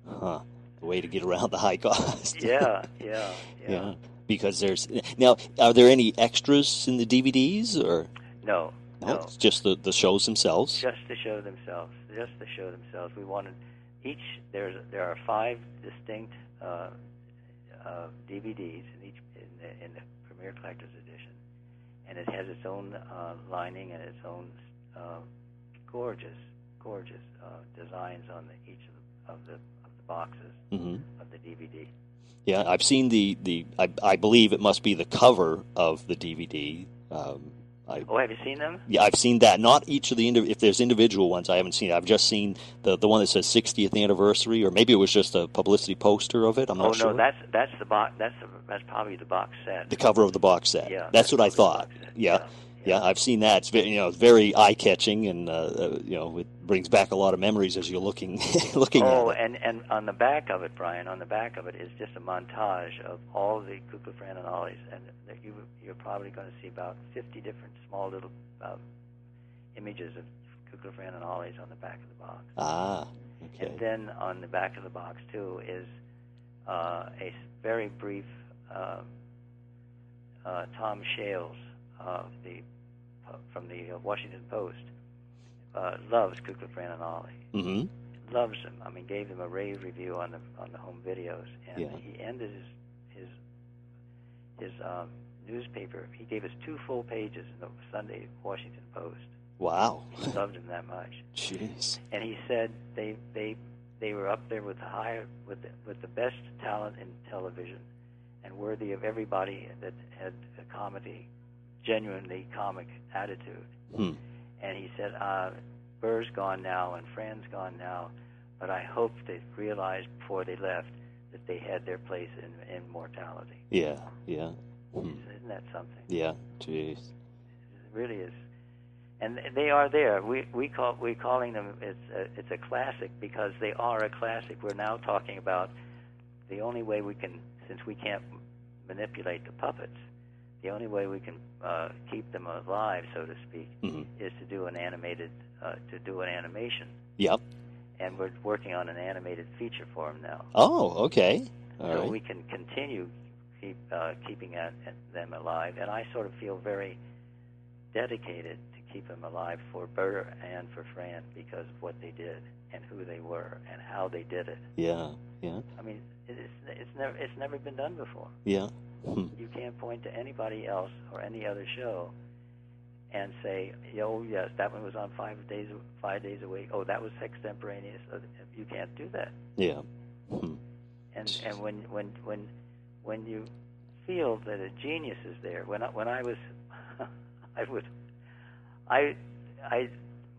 Huh. The way to get around the high cost. yeah, yeah, yeah, yeah. Because there's now, are there any extras in the DVDs or No, no, It's just the the shows themselves? just the show themselves, just the show themselves. We wanted each. There's there are five distinct uh, uh, DVDs in each in the, in the Premier Collector's Edition, and it has its own uh, lining and its own uh, gorgeous, gorgeous uh, designs on the, each of the of the boxes hmm of the DVD. Yeah, I've seen the the. I, I believe it must be the cover of the DVD. Um, I, Oh, have you seen them? yeah, I've seen that. Not each of the indiv- if there's individual ones, I haven't seen. I've just seen the the one that says 60th anniversary, or maybe it was just a publicity poster of it. I'm not sure. oh sure. no, that's that's the box. That's the, that's probably the box set. the cover of the box set. Yeah, that's what I thought. set. Yeah. Yeah, I've seen that. It's very, you know, very eye catching, and uh, uh, you know, it brings back a lot of memories as you're looking looking Oh, at it. and and on the back of it, Brian, on the back of it is just a montage of all the Kukla Fran and Ollies, and that you you're probably going to see about 50 different small little um, images of Kukla Fran and Ollies on the back of the box. Ah, okay. And then on the back of the box too is uh, a very brief uh, uh, Tom Shales of the from the uh, Washington Post uh, loves Kukla Fran and Ollie hmm loves them. I mean, gave them a rave review on the on the home videos, and Yeah. he ended his his his um, newspaper. He gave us two full pages in the Sunday Washington Post Wow. He loved him that much. Jeez. And he said they they they were up there with the higher with the, with the best talent in television, and worthy of everybody that had a comedy, genuinely comic attitude. Hmm. And he said, uh, Burr's gone now and Fran's gone now, but I hope they realized before they left that they had their place in, in mortality. Yeah. Yeah. Hmm. Isn't that something? Yeah. Jeez. It really is. And they are there. We we call we calling them it's a, it's a classic because they are a classic. We're now talking about the only way we can, since we can't manipulate the puppets, the only way we can uh, keep them alive, so to speak, Mhm. is to do an animated uh, to do an animation. Yep. And we're working on an animated feature for them now. Oh. Okay. All so right. we can continue keep uh, keeping at, at them alive. And I sort of feel very dedicated to keep them alive for Burr and for Fran because of what they did and who they were and how they did it. Yeah. Yeah. I mean, it is, it's never it's never been done before. Yeah. Hmm. You can't point to anybody else or any other show and say, "Oh yes, that one was on five days five days a week. Oh, that was extemporaneous." Uh, You can't do that. Yeah. Hmm. and and when when when when you feel that a genius is there when I, when I was I would I I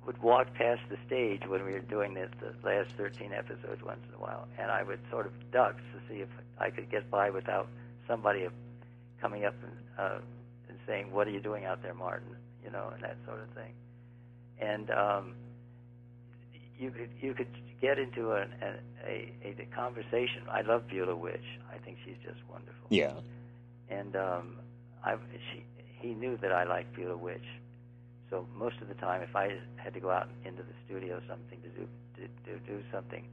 would walk past the stage when we were doing this the last 13 episodes once in a while and I would sort of duck to see if I could get by without somebody coming up and uh and saying what are you doing out there Martin you know and that sort of thing and um you could you could get into an, an, a, a a conversation. I love Beulah Witch. I think she's just wonderful. Yeah. And um, I she he knew that I liked Beulah Witch, so most of the time, if I had to go out into the studio or something to do to, to do something,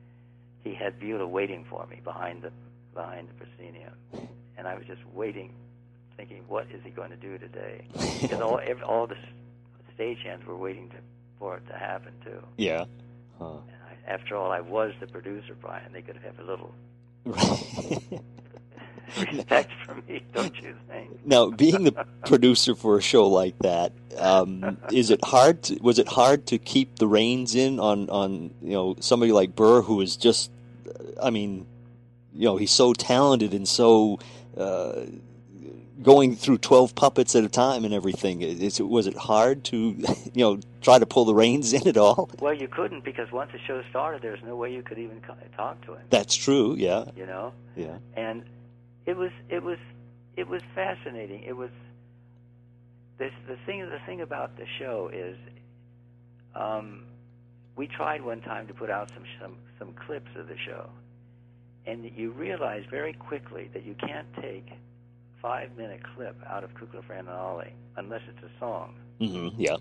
he had Beulah waiting for me behind the behind the proscenium, and I was just waiting, thinking, what is he going to do today? Because all every, all the stagehands were waiting to, for it to happen too. Yeah. Huh. And I, after all, I was the producer, Brian. They could have a little respect for me, don't you think? now, being the producer for a show like that, um, is it hard? To, was it hard to keep the reins in on on you know somebody like Burr, who is just, I mean, you know, he's so talented and so. Uh, going through 12 puppets at a time and everything. Is, was it hard to you know try to pull the reins in at all? Well, you couldn't because once the show started, there's no way you could even talk to him. that's true yeah. You know, yeah. And it was it was it was fascinating. It was this the thing the thing about the show is um, we tried one time to put out some some some clips of the show, and you realize very quickly that you can't take five minute clip out of Kukla Fran and Ollie unless it's a song. Hmm yeah.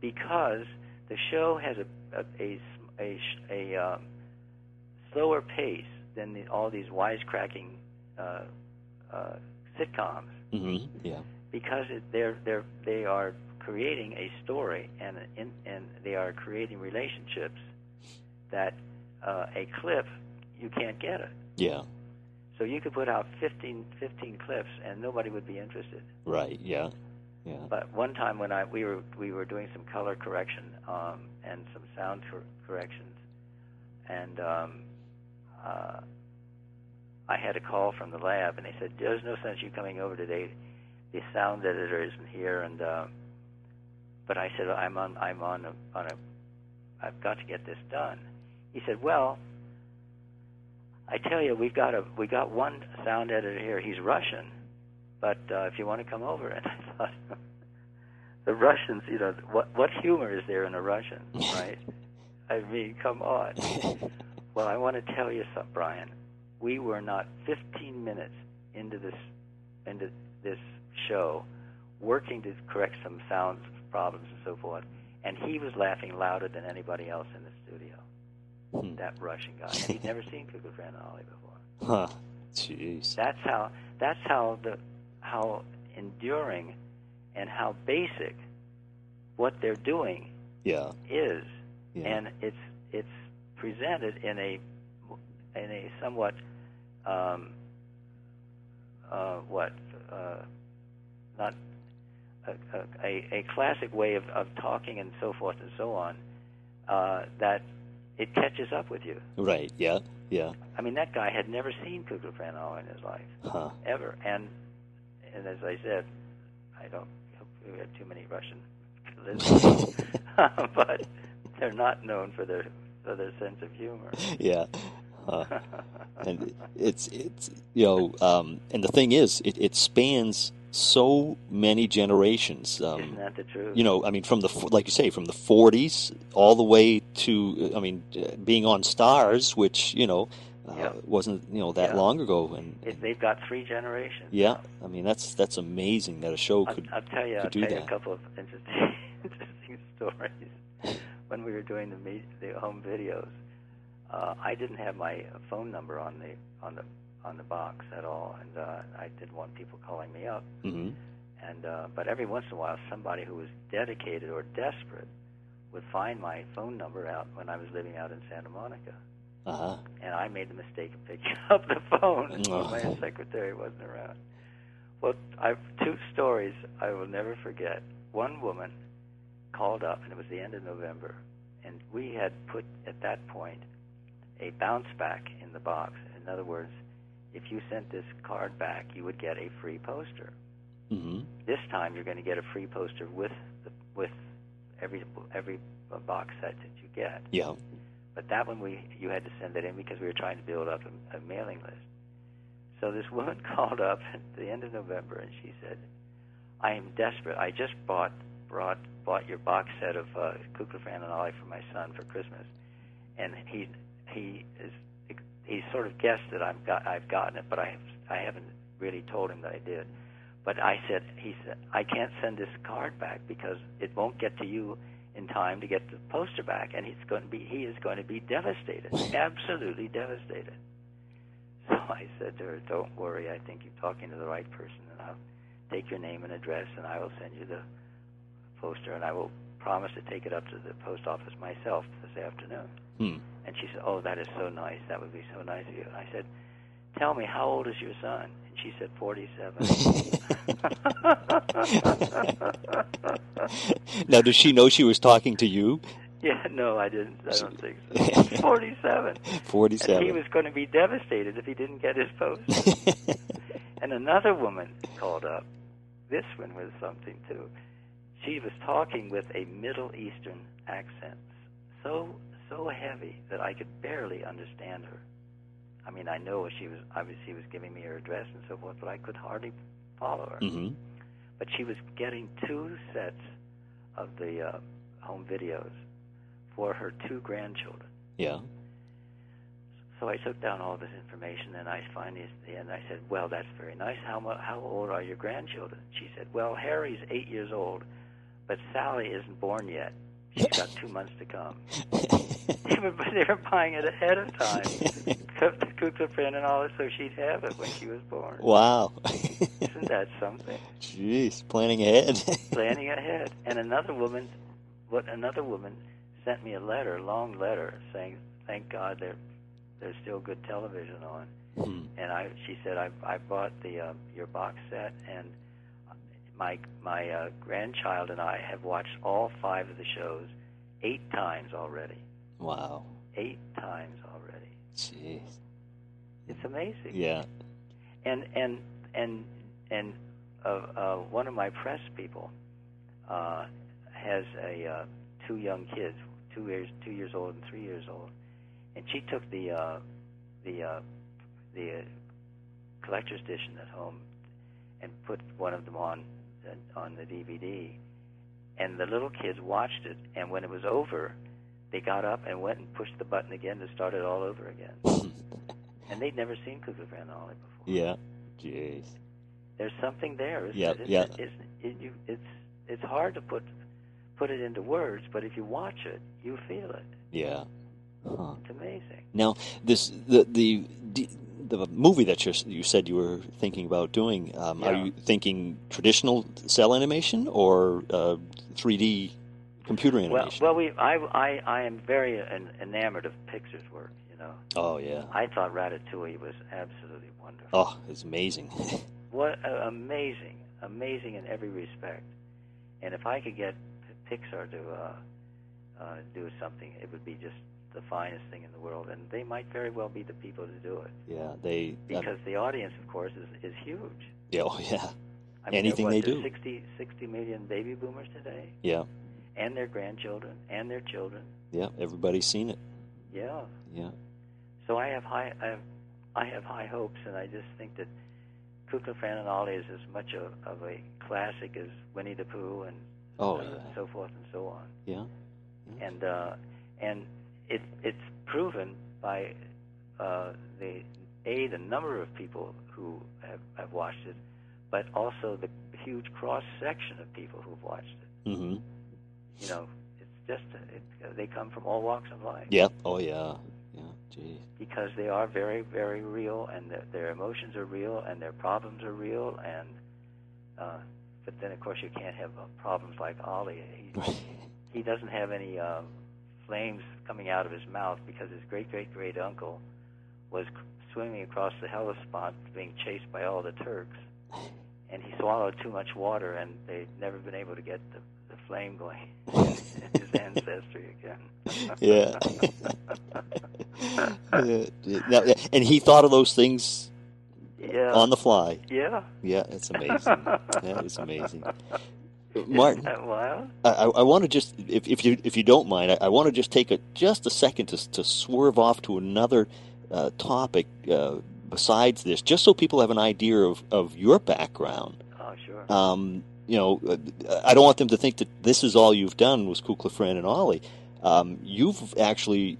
Because the show has a a a, a, a um, slower pace than the, all these wisecracking uh, uh, sitcoms. Hmm yeah. Because it, they're they're they are creating a story and in, and they are creating relationships that uh, a clip you can't get it. Yeah So you could put out 15, 15 clips and nobody would be interested. right yeah yeah But one time when I we were we were doing some color correction um, and some sound cor- corrections, and um, uh, I had a call from the lab, and they said, "There's no sense you coming over today. The sound editor isn't here." And uh, but I said, "I'm on I'm on a, on a I've got to get this done." He said, "Well." I tell you, we've got a we got one sound editor here. He's Russian, but uh, if you want to come over, and I thought, the Russians, you know, what what humor is there in a Russian, right? I mean, come on. well, I want to tell you something, Brian. We were not 15 minutes into this into this show, working to correct some sound problems and so forth, and he was laughing louder than anybody else in the studio. Hmm. That Russian guy. He'd never seen Cuckoo and Ollie before. huh jeez That's how that's how the how enduring and how basic what they're doing yeah is, yeah and it's it's presented in a in a somewhat um, uh, what uh, not a, a, a classic way of, of talking and so forth and so on uh, that it catches up with you. Right. Yeah. Yeah. I mean, that guy had never seen Fran in his life Huh. ever, and and as I said, I don't hope we have too many Russian listeners, but they're not known for their for their sense of humor. Yeah. Uh, and it's it's you know, um, and the thing is, it, it spans so many generations. Um, Isn't that the truth? you know, I mean, from the like you say, from the '40s all the way to, I mean, uh, being on Stars, which you know uh, Yeah. wasn't you know that Yeah. long ago, and it, they've got three generations. yeah, I mean that's that's amazing that a show I'll, could. I'll tell you. I'll tell you that. a couple of interesting, interesting stories. When we were doing the the home videos, uh, I didn't have my phone number on the on the on the box at all, and uh, I didn't want people calling me up. hmm And uh, but every once in a while, somebody who was dedicated or desperate would find my phone number out when I was living out in Santa Monica, Uh huh. and I made the mistake of picking up the phone when Oh. my secretary wasn't around. Well, I've two stories I will never forget. One woman called up, and it was the end of November, and we had put at that point a bounce back in the box. In other words, if you sent this card back, you would get a free poster. hmm This time, you're going to get a free poster with the, with every every box set that you get. Yeah. But that one, we you had to send it in because we were trying to build up a, a mailing list. So this woman called up at the end of November and she said, "I am desperate. I just bought brought bought your box set of uh, Kukla Fran and Ollie for my son for Christmas, and he he is he sort of guessed that I've got I've gotten it, but I I haven't really told him that I did. But I said he said I can't send this card back because it won't get to you in time to get the poster back, and he's going to be he is going to be devastated, absolutely devastated. So I said to her, "Don't worry. I think you're talking to the right person, and I'll take your name and address, and I will send you the poster, and I will promise to take it up to the post office myself this afternoon." Hmm. And she said, "Oh, that is so nice. That would be so nice of you." And I said, "Tell me, how old is your son?" And she said, 47. now, does she know she was talking to you? yeah, no, I didn't. I don't think so. 47. And Forty-seven. he was going to be devastated if he didn't get his post. and another woman called up. This one was something too. She was talking with a Middle Eastern accent, so so heavy that I could barely understand her. I mean, I know she was obviously was giving me her address and so forth, but I could hardly follow her. hmm But she was getting two sets of the uh, home videos for her two grandchildren. Yeah. So I took down all this information, and I finally, and I said, "Well, that's very nice. How mu- how old are your grandchildren?" She said, "Well, Harry's eight years old, but Sally isn't born yet. She's got two months to come." they, were, they were buying it ahead of time, cooked the Kukla and all this, so she'd have it when she was born. wow. Isn't that something? Jeez, planning ahead. Planning ahead. And another woman, what another woman sent me a letter, a long letter, saying, "Thank God there, there's still good television on." Hmm. and I she said I I bought the uh, your box set and my my uh, grandchild and I have watched all five of the shows eight times already. Wow. Eight times already. Jeez. It's amazing. Yeah. And and and and uh, uh, one of my press people uh, has a uh, two young kids, two years two years old and three years old, and she took the uh, the uh, the uh, collector's edition at home and put one of them on on the DVD, and the little kids watched it, and when it was over, they got up and went and pushed the button again to start it all over again, and they'd never seen Kukla Fran Ollie before. Yeah. Jeez. There's something there. Isn't it? It's, yeah. It's, it, you, it's it's hard to put put it into words, but if you watch it, you feel it. Yeah. Huh. It's amazing. Now, this the the the, movie that you you said you were thinking about doing. Um, Are you thinking traditional cell animation or uh, 3D computer Well, animation? well, we I I I am very enamored of Pixar's work. You know, oh yeah. I thought Ratatouille was absolutely wonderful. Oh, it's amazing. What uh, amazing, amazing in every respect. And if I could get Pixar to uh, uh, do something, it would be just the finest thing in the world, and they might very well be the people to do it Yeah, they. because the audience, of course, is is huge. yeah, oh yeah, I mean, Anything there, they do. there's 60, 60 million baby boomers today, yeah, and their grandchildren, and their children. yeah. Everybody's seen it. Yeah. Yeah, So I have high, I have, I have high hopes, and I just think that Kukla, Fran, and Ollie is as much a, of a classic as Winnie the Pooh and Oh, uh, yeah. so forth and so on. yeah, And uh, and it it's proven by uh, the a the number of people who have, have watched it, but also the huge cross section of people who've watched it. mm-hmm. You know, it's just it, they come from all walks of life. Yeah. Oh yeah. Yeah. Gee. because they are very, very real, and their, their emotions are real, and their problems are real, and uh, but then of course you can't have uh, problems like Ollie. He, he doesn't have any uh, flames coming out of his mouth because his great, great, great uncle was swimming across the Hellespont, being chased by all the Turks, and he swallowed too much water, and they've never been able to get the, the flame going his ancestry again. Yeah. Yeah, yeah. Now, and he thought of those things yeah. on the fly. yeah. Yeah, it's amazing. that is amazing. Martin, Isn't that wild? I, I want to just, if, if you if you don't mind, I, I want to just take a just a second to to swerve off to another uh, topic uh, besides this, just so people have an idea of, of your background. Oh, sure. Um, you know, uh, I don't want them to think that this is all you've done was Kukla, Fran, and Ollie. Um, you've actually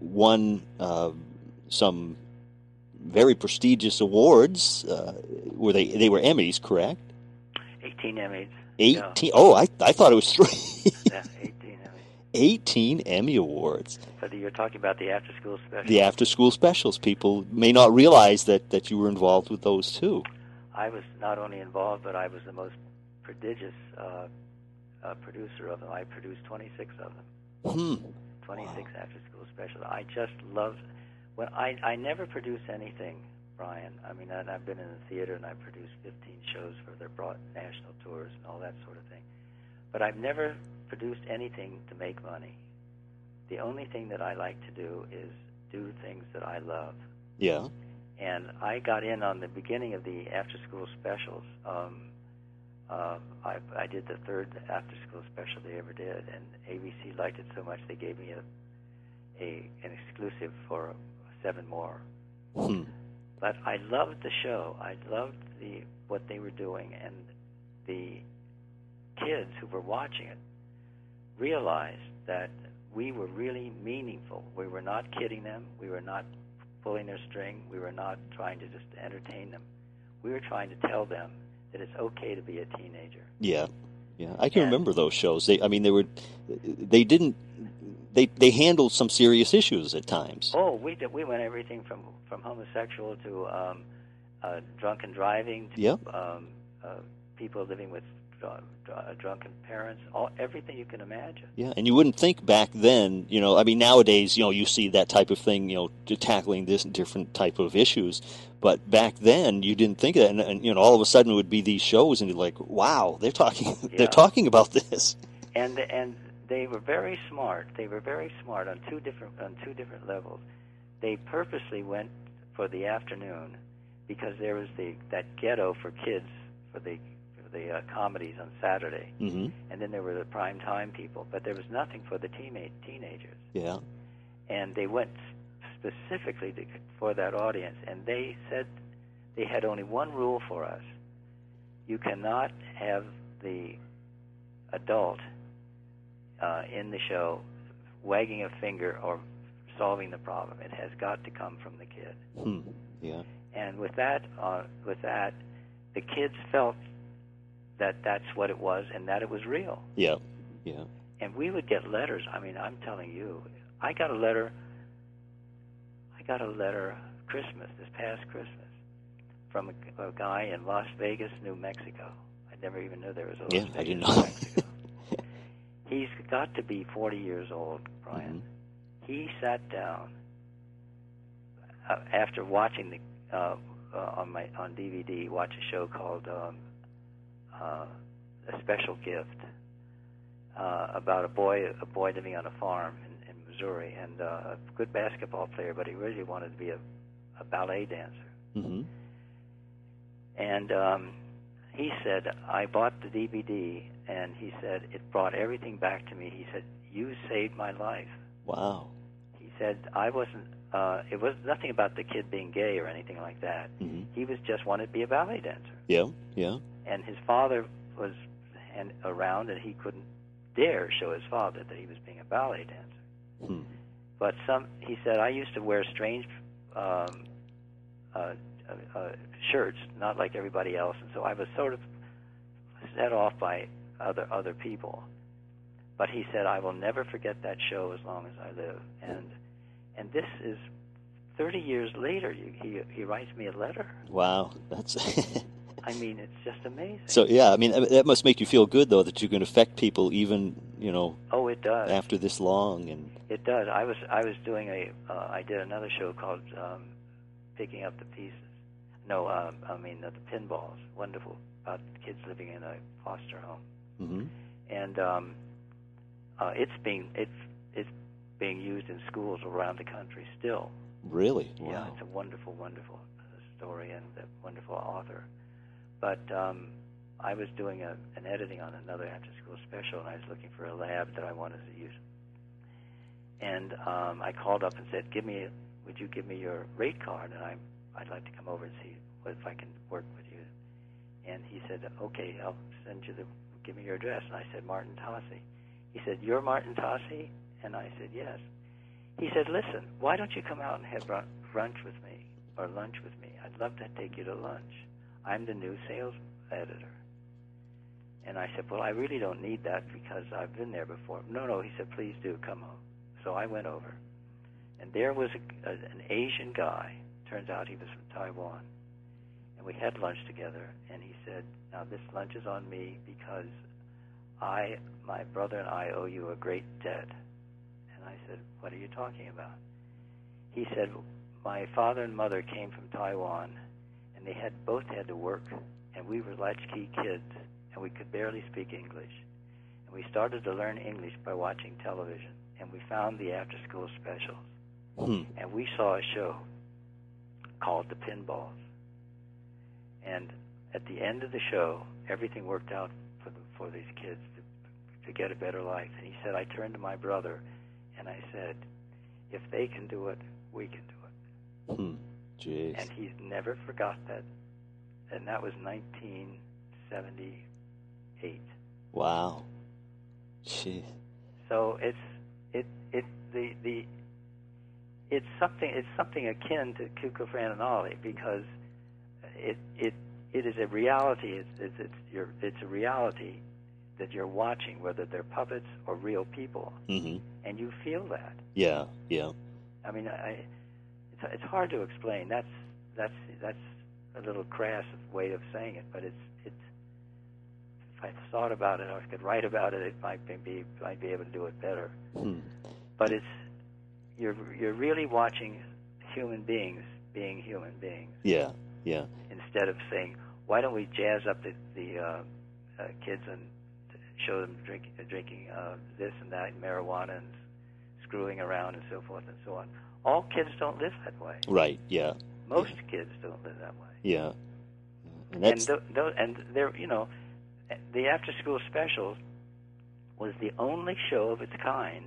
won uh, some very prestigious awards. Uh, were they they were Emmys, correct? 18 Emmys. Eighteen. Oh, I I thought it was three. Yeah, 18 Emmys. 18 Emmy Awards. But you're talking about the after school special. The after school specials. People may not realize that, that you were involved with those too. I was not only involved, but I was the most prodigious uh, uh, producer of them. I produced 26 of them. Hmm. 26 after school specials. I just loved. When I I never produced anything, Brian. I mean, I, I've been in the theater and I produced 15 shows for their broad national tours and all that sort of thing. But I've never produced anything to make money. The only thing that I like to do is do things that I love. Yeah. and I got in on the beginning of the after school specials. Um, uh, I, I did the third after school special they ever did, and ABC liked it so much they gave me a, a an exclusive for seven more. Hmm. But I loved the show. I loved the what they were doing, and the kids who were watching it realized that we were really meaningful. We were not kidding them. We were not pulling their string. We were not trying to just entertain them. We were trying to tell them that it's okay to be a teenager. Yeah. Yeah. I can And- remember those shows. They I mean they were they didn't they they handled some serious issues at times. Oh, we did, we went everything from from homosexual to um, uh, drunken driving to Yep. um, uh, people living with drunken parents. All everything you can imagine. Yeah, and you wouldn't think back then, you know, I mean nowadays, you know, you see that type of thing, you know, tackling this different type of issues, but back then you didn't think of that and, and you know, all of a sudden it would be these shows and you're like, "Wow, they're talking Yeah. they're talking about this." and and they were very smart. They were very smart on two different on two different levels. They purposely went for the afternoon because there was the that ghetto for kids for the the uh, comedies on Saturday, Mhm. and then there were the prime time people. But there was nothing for the teenage teenagers, Yeah. and they went specifically to, for that audience. And they said they had only one rule for us: you cannot have the adult uh, in the show wagging a finger or solving the problem. It has got to come from the kid. Hmm. Yeah. And with that, uh, with that, the kids felt that that's what it was and that it was real. Yeah. Yeah. And we would get letters. I mean, I'm telling you, I got a letter. I got a letter Christmas this past Christmas from a, a guy in Las Vegas, New Mexico. I never even knew there was a Las Yeah, Vegas, I didn't New know. Mexico. He's got to be 40 years old, Brian. Mhm. He sat down uh, after watching the uh, uh, on my on DVD. Watch a show called um, uh, special gift uh, about a boy a boy living on a farm in, in Missouri and uh, a good basketball player, but he really wanted to be a, a ballet dancer. hmm And um, he said, I bought the DVD, and he said, it brought everything back to me. He said, You saved my life. Wow. He said, I wasn't, uh, it was nothing about the kid being gay or anything like that. hmm He was just wanted to be a ballet dancer. Yeah. Yeah. And his father was and around, and he couldn't dare show his father that he was being a ballet dancer. Hmm. But some, he said, I used to wear strange um, uh, uh, uh, shirts, not like everybody else, and so I was sort of set off by other other people. But he said, I will never forget that show as long as I live. And and this is 30 years later. You, he he writes me a letter. Wow. That's. I mean, it's just amazing. so yeah. I mean, that must make you feel good though that you can affect people even you know oh, it does. after this long and. It does. I was I was doing a uh, I did another show called um, Picking Up the Pieces. No, um, I mean uh, the Pinballs. Wonderful about kids living in a foster home, hmm and um, uh, it's being it's it's being used in schools around the country still. Really? Yeah, it's a wonderful, wonderful uh, story and a wonderful author. But um, I was doing a, an editing on another after-school special, and I was looking for a lab that I wanted to use. And um, I called up and said, "Give me, would you give me your rate card? And I, I'd like to come over and see what if I can work with you." And he said, "Okay, I'll send you the, give me your address." And I said, "Martin Tahse." He said, "You're Martin Tahse?" And I said, "Yes." He said, "Listen, why don't you come out and have brunch with me or lunch with me? I'd love to take you to lunch. I'm the new sales editor." And I said, "Well, I really don't need that because I've been there before." No, no, he said, "Please do come over." So I went over, and there was a, a, an Asian guy. Turns out he was from Taiwan, and we had lunch together. And he said, "Now this lunch is on me because I, my brother and I owe you a great debt." And I said, What are you talking about? He said, My father and mother came from Taiwan, and they had both had to work, and we were latchkey kids, and we could barely speak English. And we started to learn English by watching television, and we found the after school specials. Hmm. And we saw a show called The Pinballs. And at the end of the show, everything worked out for, the, for these kids to, to get a better life. And he said, I turned to my brother and I said, if they can do it, we can do it. Hmm. Jeez. And he's never forgot that. And that was 1978. Wow. Jeez. So it's it it the the it's something it's something akin to Kukla Fran and Ollie because it it it is a reality. It's it's it's, your, it's a reality that you're watching, whether they're puppets or real people, hmm and you feel that. Yeah. Yeah. I mean, I it's hard to explain. That's that's that's a little crass way of saying it, but it's it's. If I thought about it, or if I could write about it, it might be might be able to do it better. Hmm. But it's you're you're really watching human beings being human beings Yeah. Yeah. instead of saying, why don't we jazz up the the uh, uh, kids and show them drink, drinking uh, this and that marijuana and screwing around and so forth and so on. All kids don't live that way. Right. Yeah. Most kids don't live that way. Yeah. And And that's th- th- and they're you know, the after school specials was the only show of its kind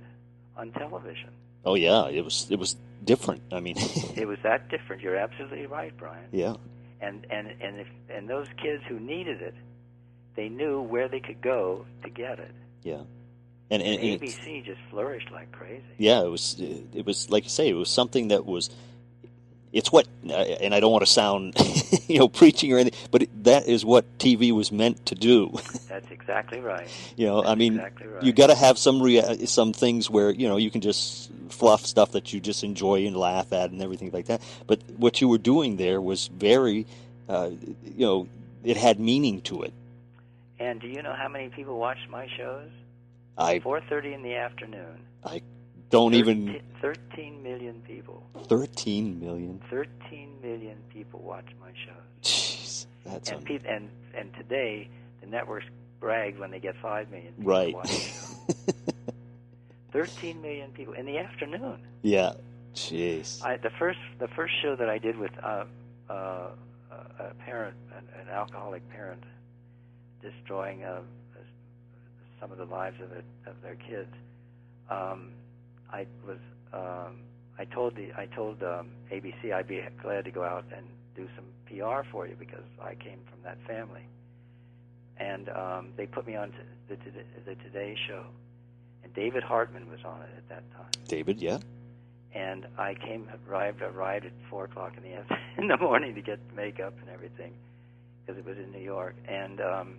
on television. oh yeah. It was it was different. I mean. It was that different. You're absolutely right, Brian. yeah. And and and if and those kids who needed it, they knew where they could go to get it. Yeah. And and, and ABC just flourished like crazy. yeah, it was it was like you say, it was something that was. It's what, and I don't want to sound, you know, preaching or anything, but that is what TV was meant to do. That's exactly right. You know, That's I mean, exactly right. you got to have some rea- some things where you know you can just fluff stuff that you just enjoy and laugh at and everything like that. But what you were doing there was very, uh, you know, it had meaning to it. And do you know how many people watched my shows? I 4:30 in the afternoon. I don't even 13 million people. thirteen million. 13 million people watch my shows. Jeez, that's and un- peop and and today the networks brag when they get five million. People Right. watching. Thirteen million people in the afternoon. yeah. Jeez. I, the first the first show that I did with uh, uh, a parent, an, an alcoholic parent, destroying uh, some of the lives of, it, of their kids. Um, I was um, I told the I told um, ABC I'd be glad to go out and do some PR for you because I came from that family, and um, they put me on to the, the, the Today Show, and David Hartman was on it at that time David, yeah. and I came arrived arrived at four o'clock in the in the morning to get makeup and everything because it was in New York. And um,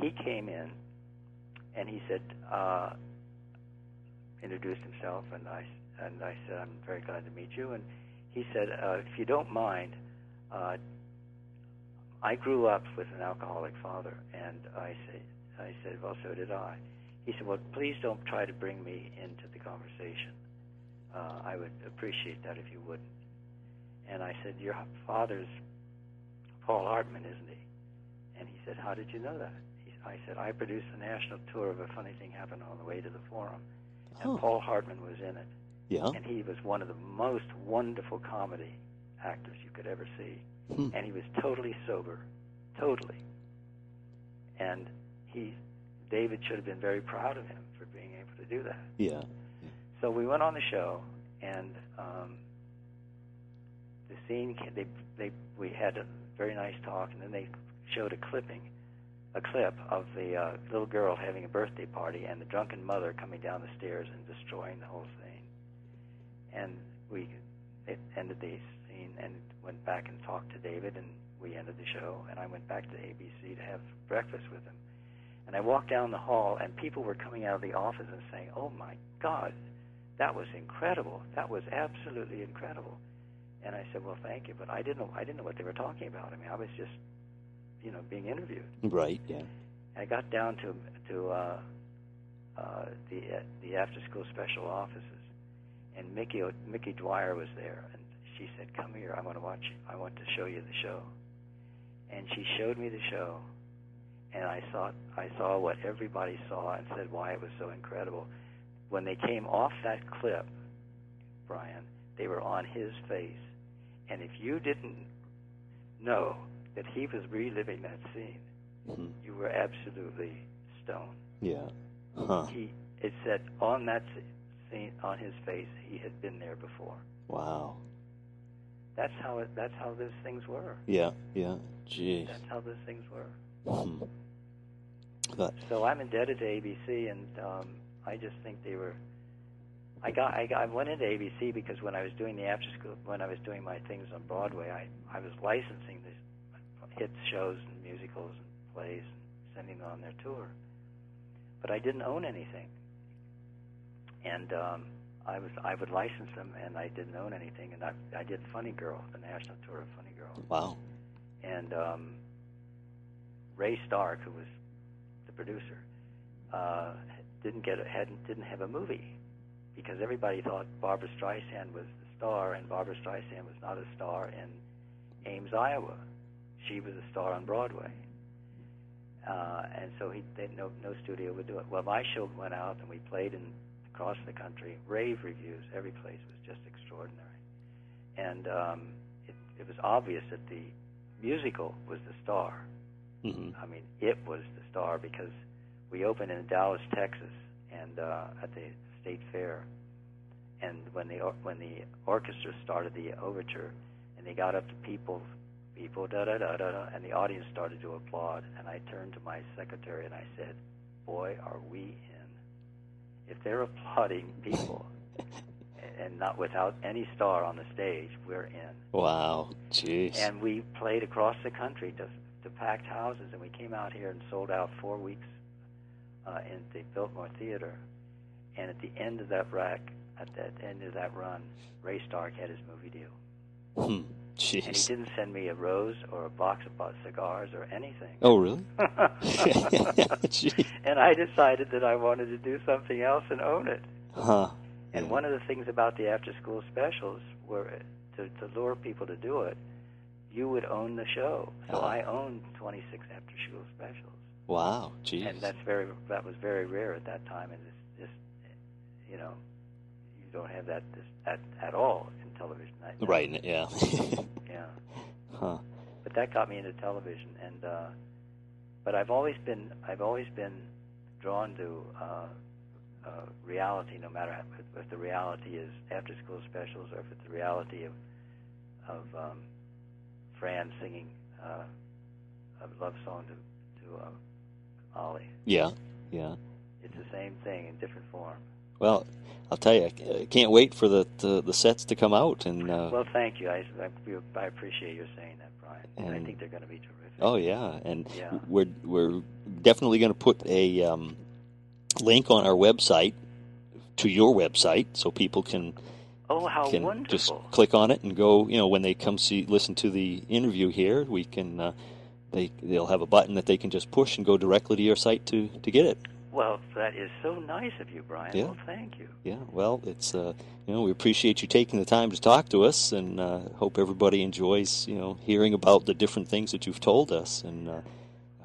he came in and he said, uh, introduced himself, and I and I said, I'm very glad to meet you. And he said, uh, if you don't mind, uh, I grew up with an alcoholic father, and I said, I said, well, so did I. He said, well, please don't try to bring me into the conversation. Uh, I would appreciate that if you wouldn't. And I said, Your father's Paul Hartman, isn't he? And he said, How did you know that? I said, I produced a national tour of A Funny Thing Happened on the Way to the Forum. And Oh. Paul Hartman was in it. Yeah. And he was one of the most wonderful comedy actors you could ever see. Hmm. And he was totally sober. Totally. And he, David should have been very proud of him for being able to do that. Yeah. So we went on the show, and um, the scene they they we had a very nice talk, and then they showed a clipping, a clip of the uh, little girl having a birthday party, and the drunken mother coming down the stairs and destroying the whole scene. And we it ended the scene and went back and talked to David, and we ended the show, and I went back to ABC to have breakfast with him. And I walked down the hall, and people were coming out of the office and saying, "Oh my God, that was incredible. That was absolutely incredible." And I said, "Well, thank you, but I didn't know I didn't know what they were talking about. I mean, I was just, you know, being interviewed." Right. Yeah. I got down to to uh, uh, the uh, the after school special offices, and Mickey Mickey Dwyer was there, and she said, "Come here. I want to watch. I want to show you the show." And she showed me the show, and I saw I saw what everybody saw and said why it was so incredible. When they came off that clip, Brian, they were on his face, and if you didn't know that he was reliving that scene, Mhm. you were absolutely stoned. Yeah. Huh. He it said on that scene on his face he had been there before. Wow. That's how it. That's how those things were. Yeah. Yeah. Jeez. That's how those things were. But So I'm indebted to ABC, and um, I just think they were. I got, I got. I went into ABC because when I was doing the after school, when I was doing my things on Broadway, I I was licensing these hit shows and musicals and plays and sending them on their tour. But I didn't own anything, and um, I was I would license them, and I didn't own anything, and I I did Funny Girl, the national tour of Funny Girl wow. and um, Ray Stark, who was the producer, uh, didn't get a, hadn't didn't have a movie because everybody thought Barbra Streisand was the star, and Barbra Streisand was not a star in Ames, Iowa. She was a star on Broadway, uh, and so he they, no no studio would do it. Well, my show went out, and we played in across the country, rave reviews. Every place was just extraordinary, and um, it, it was obvious that the musical was the star. hmm I mean, it was the star because we opened in Dallas, Texas, and uh, at the state fair. And when the or- when the orchestra started the overture, and they got up to people, people da da da da da, and the audience started to applaud. And I turned to my secretary and I said, "Boy, are we in! If they're applauding people, and not without any star on the stage, we're in." Wow. Jeez. And we played across the country to, to packed houses, and we came out here and sold out four weeks uh, in the Biltmore Theater. And at the end of that rack, at that end of that run, Ray Stark had his movie deal, Hmm. And he didn't send me a rose or a box of cigars or anything. Oh, really? And I decided that I wanted to do something else and own it. Huh. And one of the things about the after school specials were to, to lure people to do it, you would own the show. So Ah. I owned 26 after school specials. Wow, geez. and that's very that was very rare at that time, and it's just you know you don't have that this, at at all television. I right, yeah. Yeah. huh. But that got me into television, and uh, but I've always been I've always been drawn to uh, uh, reality, no matter how, if, if the reality is after school specials or if it's the reality of of um, Fran singing uh, a love song to to uh, Ollie. Yeah, yeah. It's the same thing in different form. Well, I'll tell you, I can't wait for the the, the sets to come out, and uh, Well, thank you. I, I, I appreciate your saying that, Brian. And I think they're going to be terrific. oh yeah, and Yeah. we're we're definitely going to put a um, link on our website to your website, so people can Oh, how can wonderful! just click on it and go. You know, when they come see listen to the interview here, we can uh, they they'll have a button that they can just push and go directly to your site to to get it. Well, that is so nice of you, Brian. Yeah. Well, thank you. Yeah, well, it's uh, you know we appreciate you taking the time to talk to us, and uh, hope everybody enjoys you know hearing about the different things that you've told us, and uh,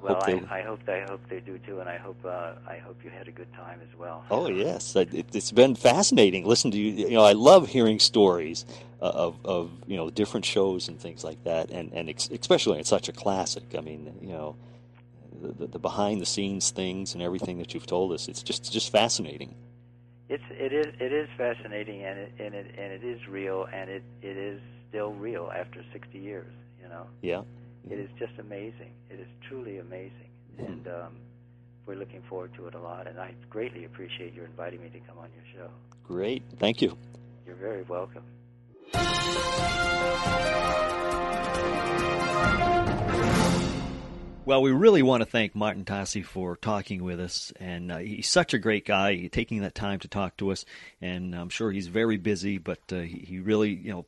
Well, hope they. I, I hope I hope they do too, and I hope uh, I hope you had a good time as well. Oh yes, it, it- it's been fascinating. Listen to you. You know, I love hearing stories uh, of of you know different shows and things like that, and and ex- especially it's such a classic. I mean, you know, the, the, behind the scenes things and everything that you've told us. It's just just fascinating. It's it is it is fascinating, and it and it and it is real, and it it is still real after 60 years. You know, Yeah. it is just amazing. It is truly amazing, Mm-hmm. and um, we're looking forward to it a lot. And I greatly appreciate your inviting me to come on your show. Great. Thank you. You're very welcome. Well, we really want to thank Martin Tahse for talking with us, and uh, he's such a great guy, taking that time to talk to us. And I'm sure he's very busy, but uh, he, really, you know,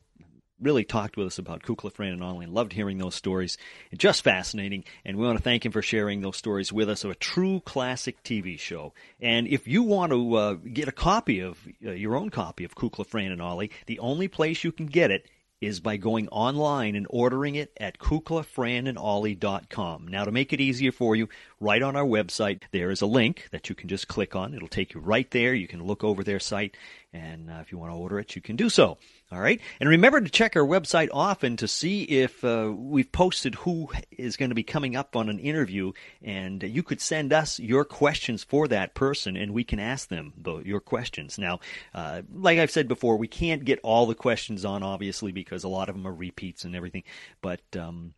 really talked with us about Kukla, Fran, and Ollie, and loved hearing those stories. Just fascinating, and we want to thank him for sharing those stories with us of a true classic TV show. And if you want to uh, get a copy of uh, your own copy of Kukla, Fran, and Ollie, the only place you can get it is by going online and ordering it at kuklafranandollie.com. Now, to make it easier for you, right on our website, there is a link that you can just click on. It'll take you right there. You can look over their site, and uh, if you want to order it, you can do so. All right? And remember to check our website often to see if uh, we've posted who is going to be coming up on an interview, and you could send us your questions for that person, and we can ask them the, your questions. Now, uh, like I've said before, we can't get all the questions on, obviously, because a lot of them are repeats and everything, but. Um,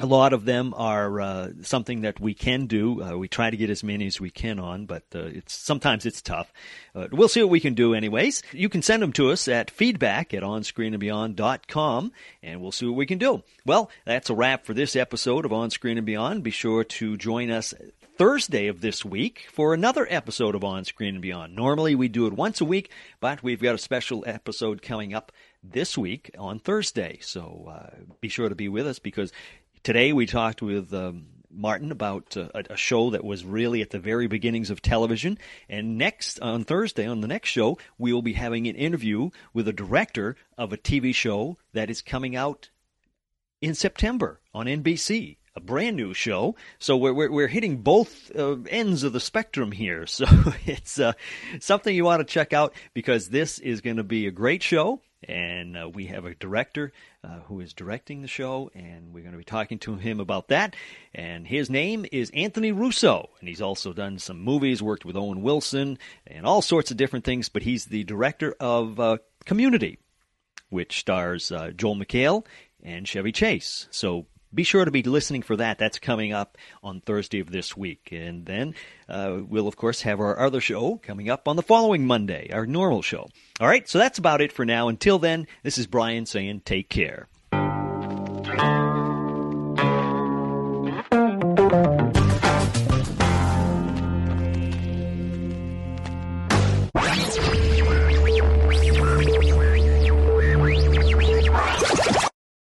a lot of them are uh, something that we can do. Uh, we try to get as many as we can on, but uh, it's sometimes it's tough. Uh, we'll see what we can do, anyways. You can send them to us at feedback at onscreenandbeyond.com, and we'll see what we can do. Well, that's a wrap for this episode of On Screen and Beyond. Be sure to join us Thursday of this week for another episode of On Screen and Beyond. Normally we do it once a week, but we've got a special episode coming up this week on Thursday. So uh, be sure to be with us because today we talked with um, Martin about uh, a, a show that was really at the very beginnings of television. And next, on Thursday, on the next show, we will be having an interview with a director of a TV show that is coming out in September on NBC. A brand new show, so we're we're, we're hitting both uh, ends of the spectrum here. So it's uh, something you want to check out because this is going to be a great show, and uh, we have a director uh, who is directing the show, and we're going to be talking to him about that. And his name is Anthony Russo, and he's also done some movies, worked with Owen Wilson, and all sorts of different things. But he's the director of uh, Community, which stars uh, Joel McHale and Chevy Chase. So be sure to be listening for that. That's coming up on Thursday of this week. And then uh, we'll, of course, have our other show coming up on the following Monday, our normal show. All right, so that's about it for now. Until then, this is Brian saying take care.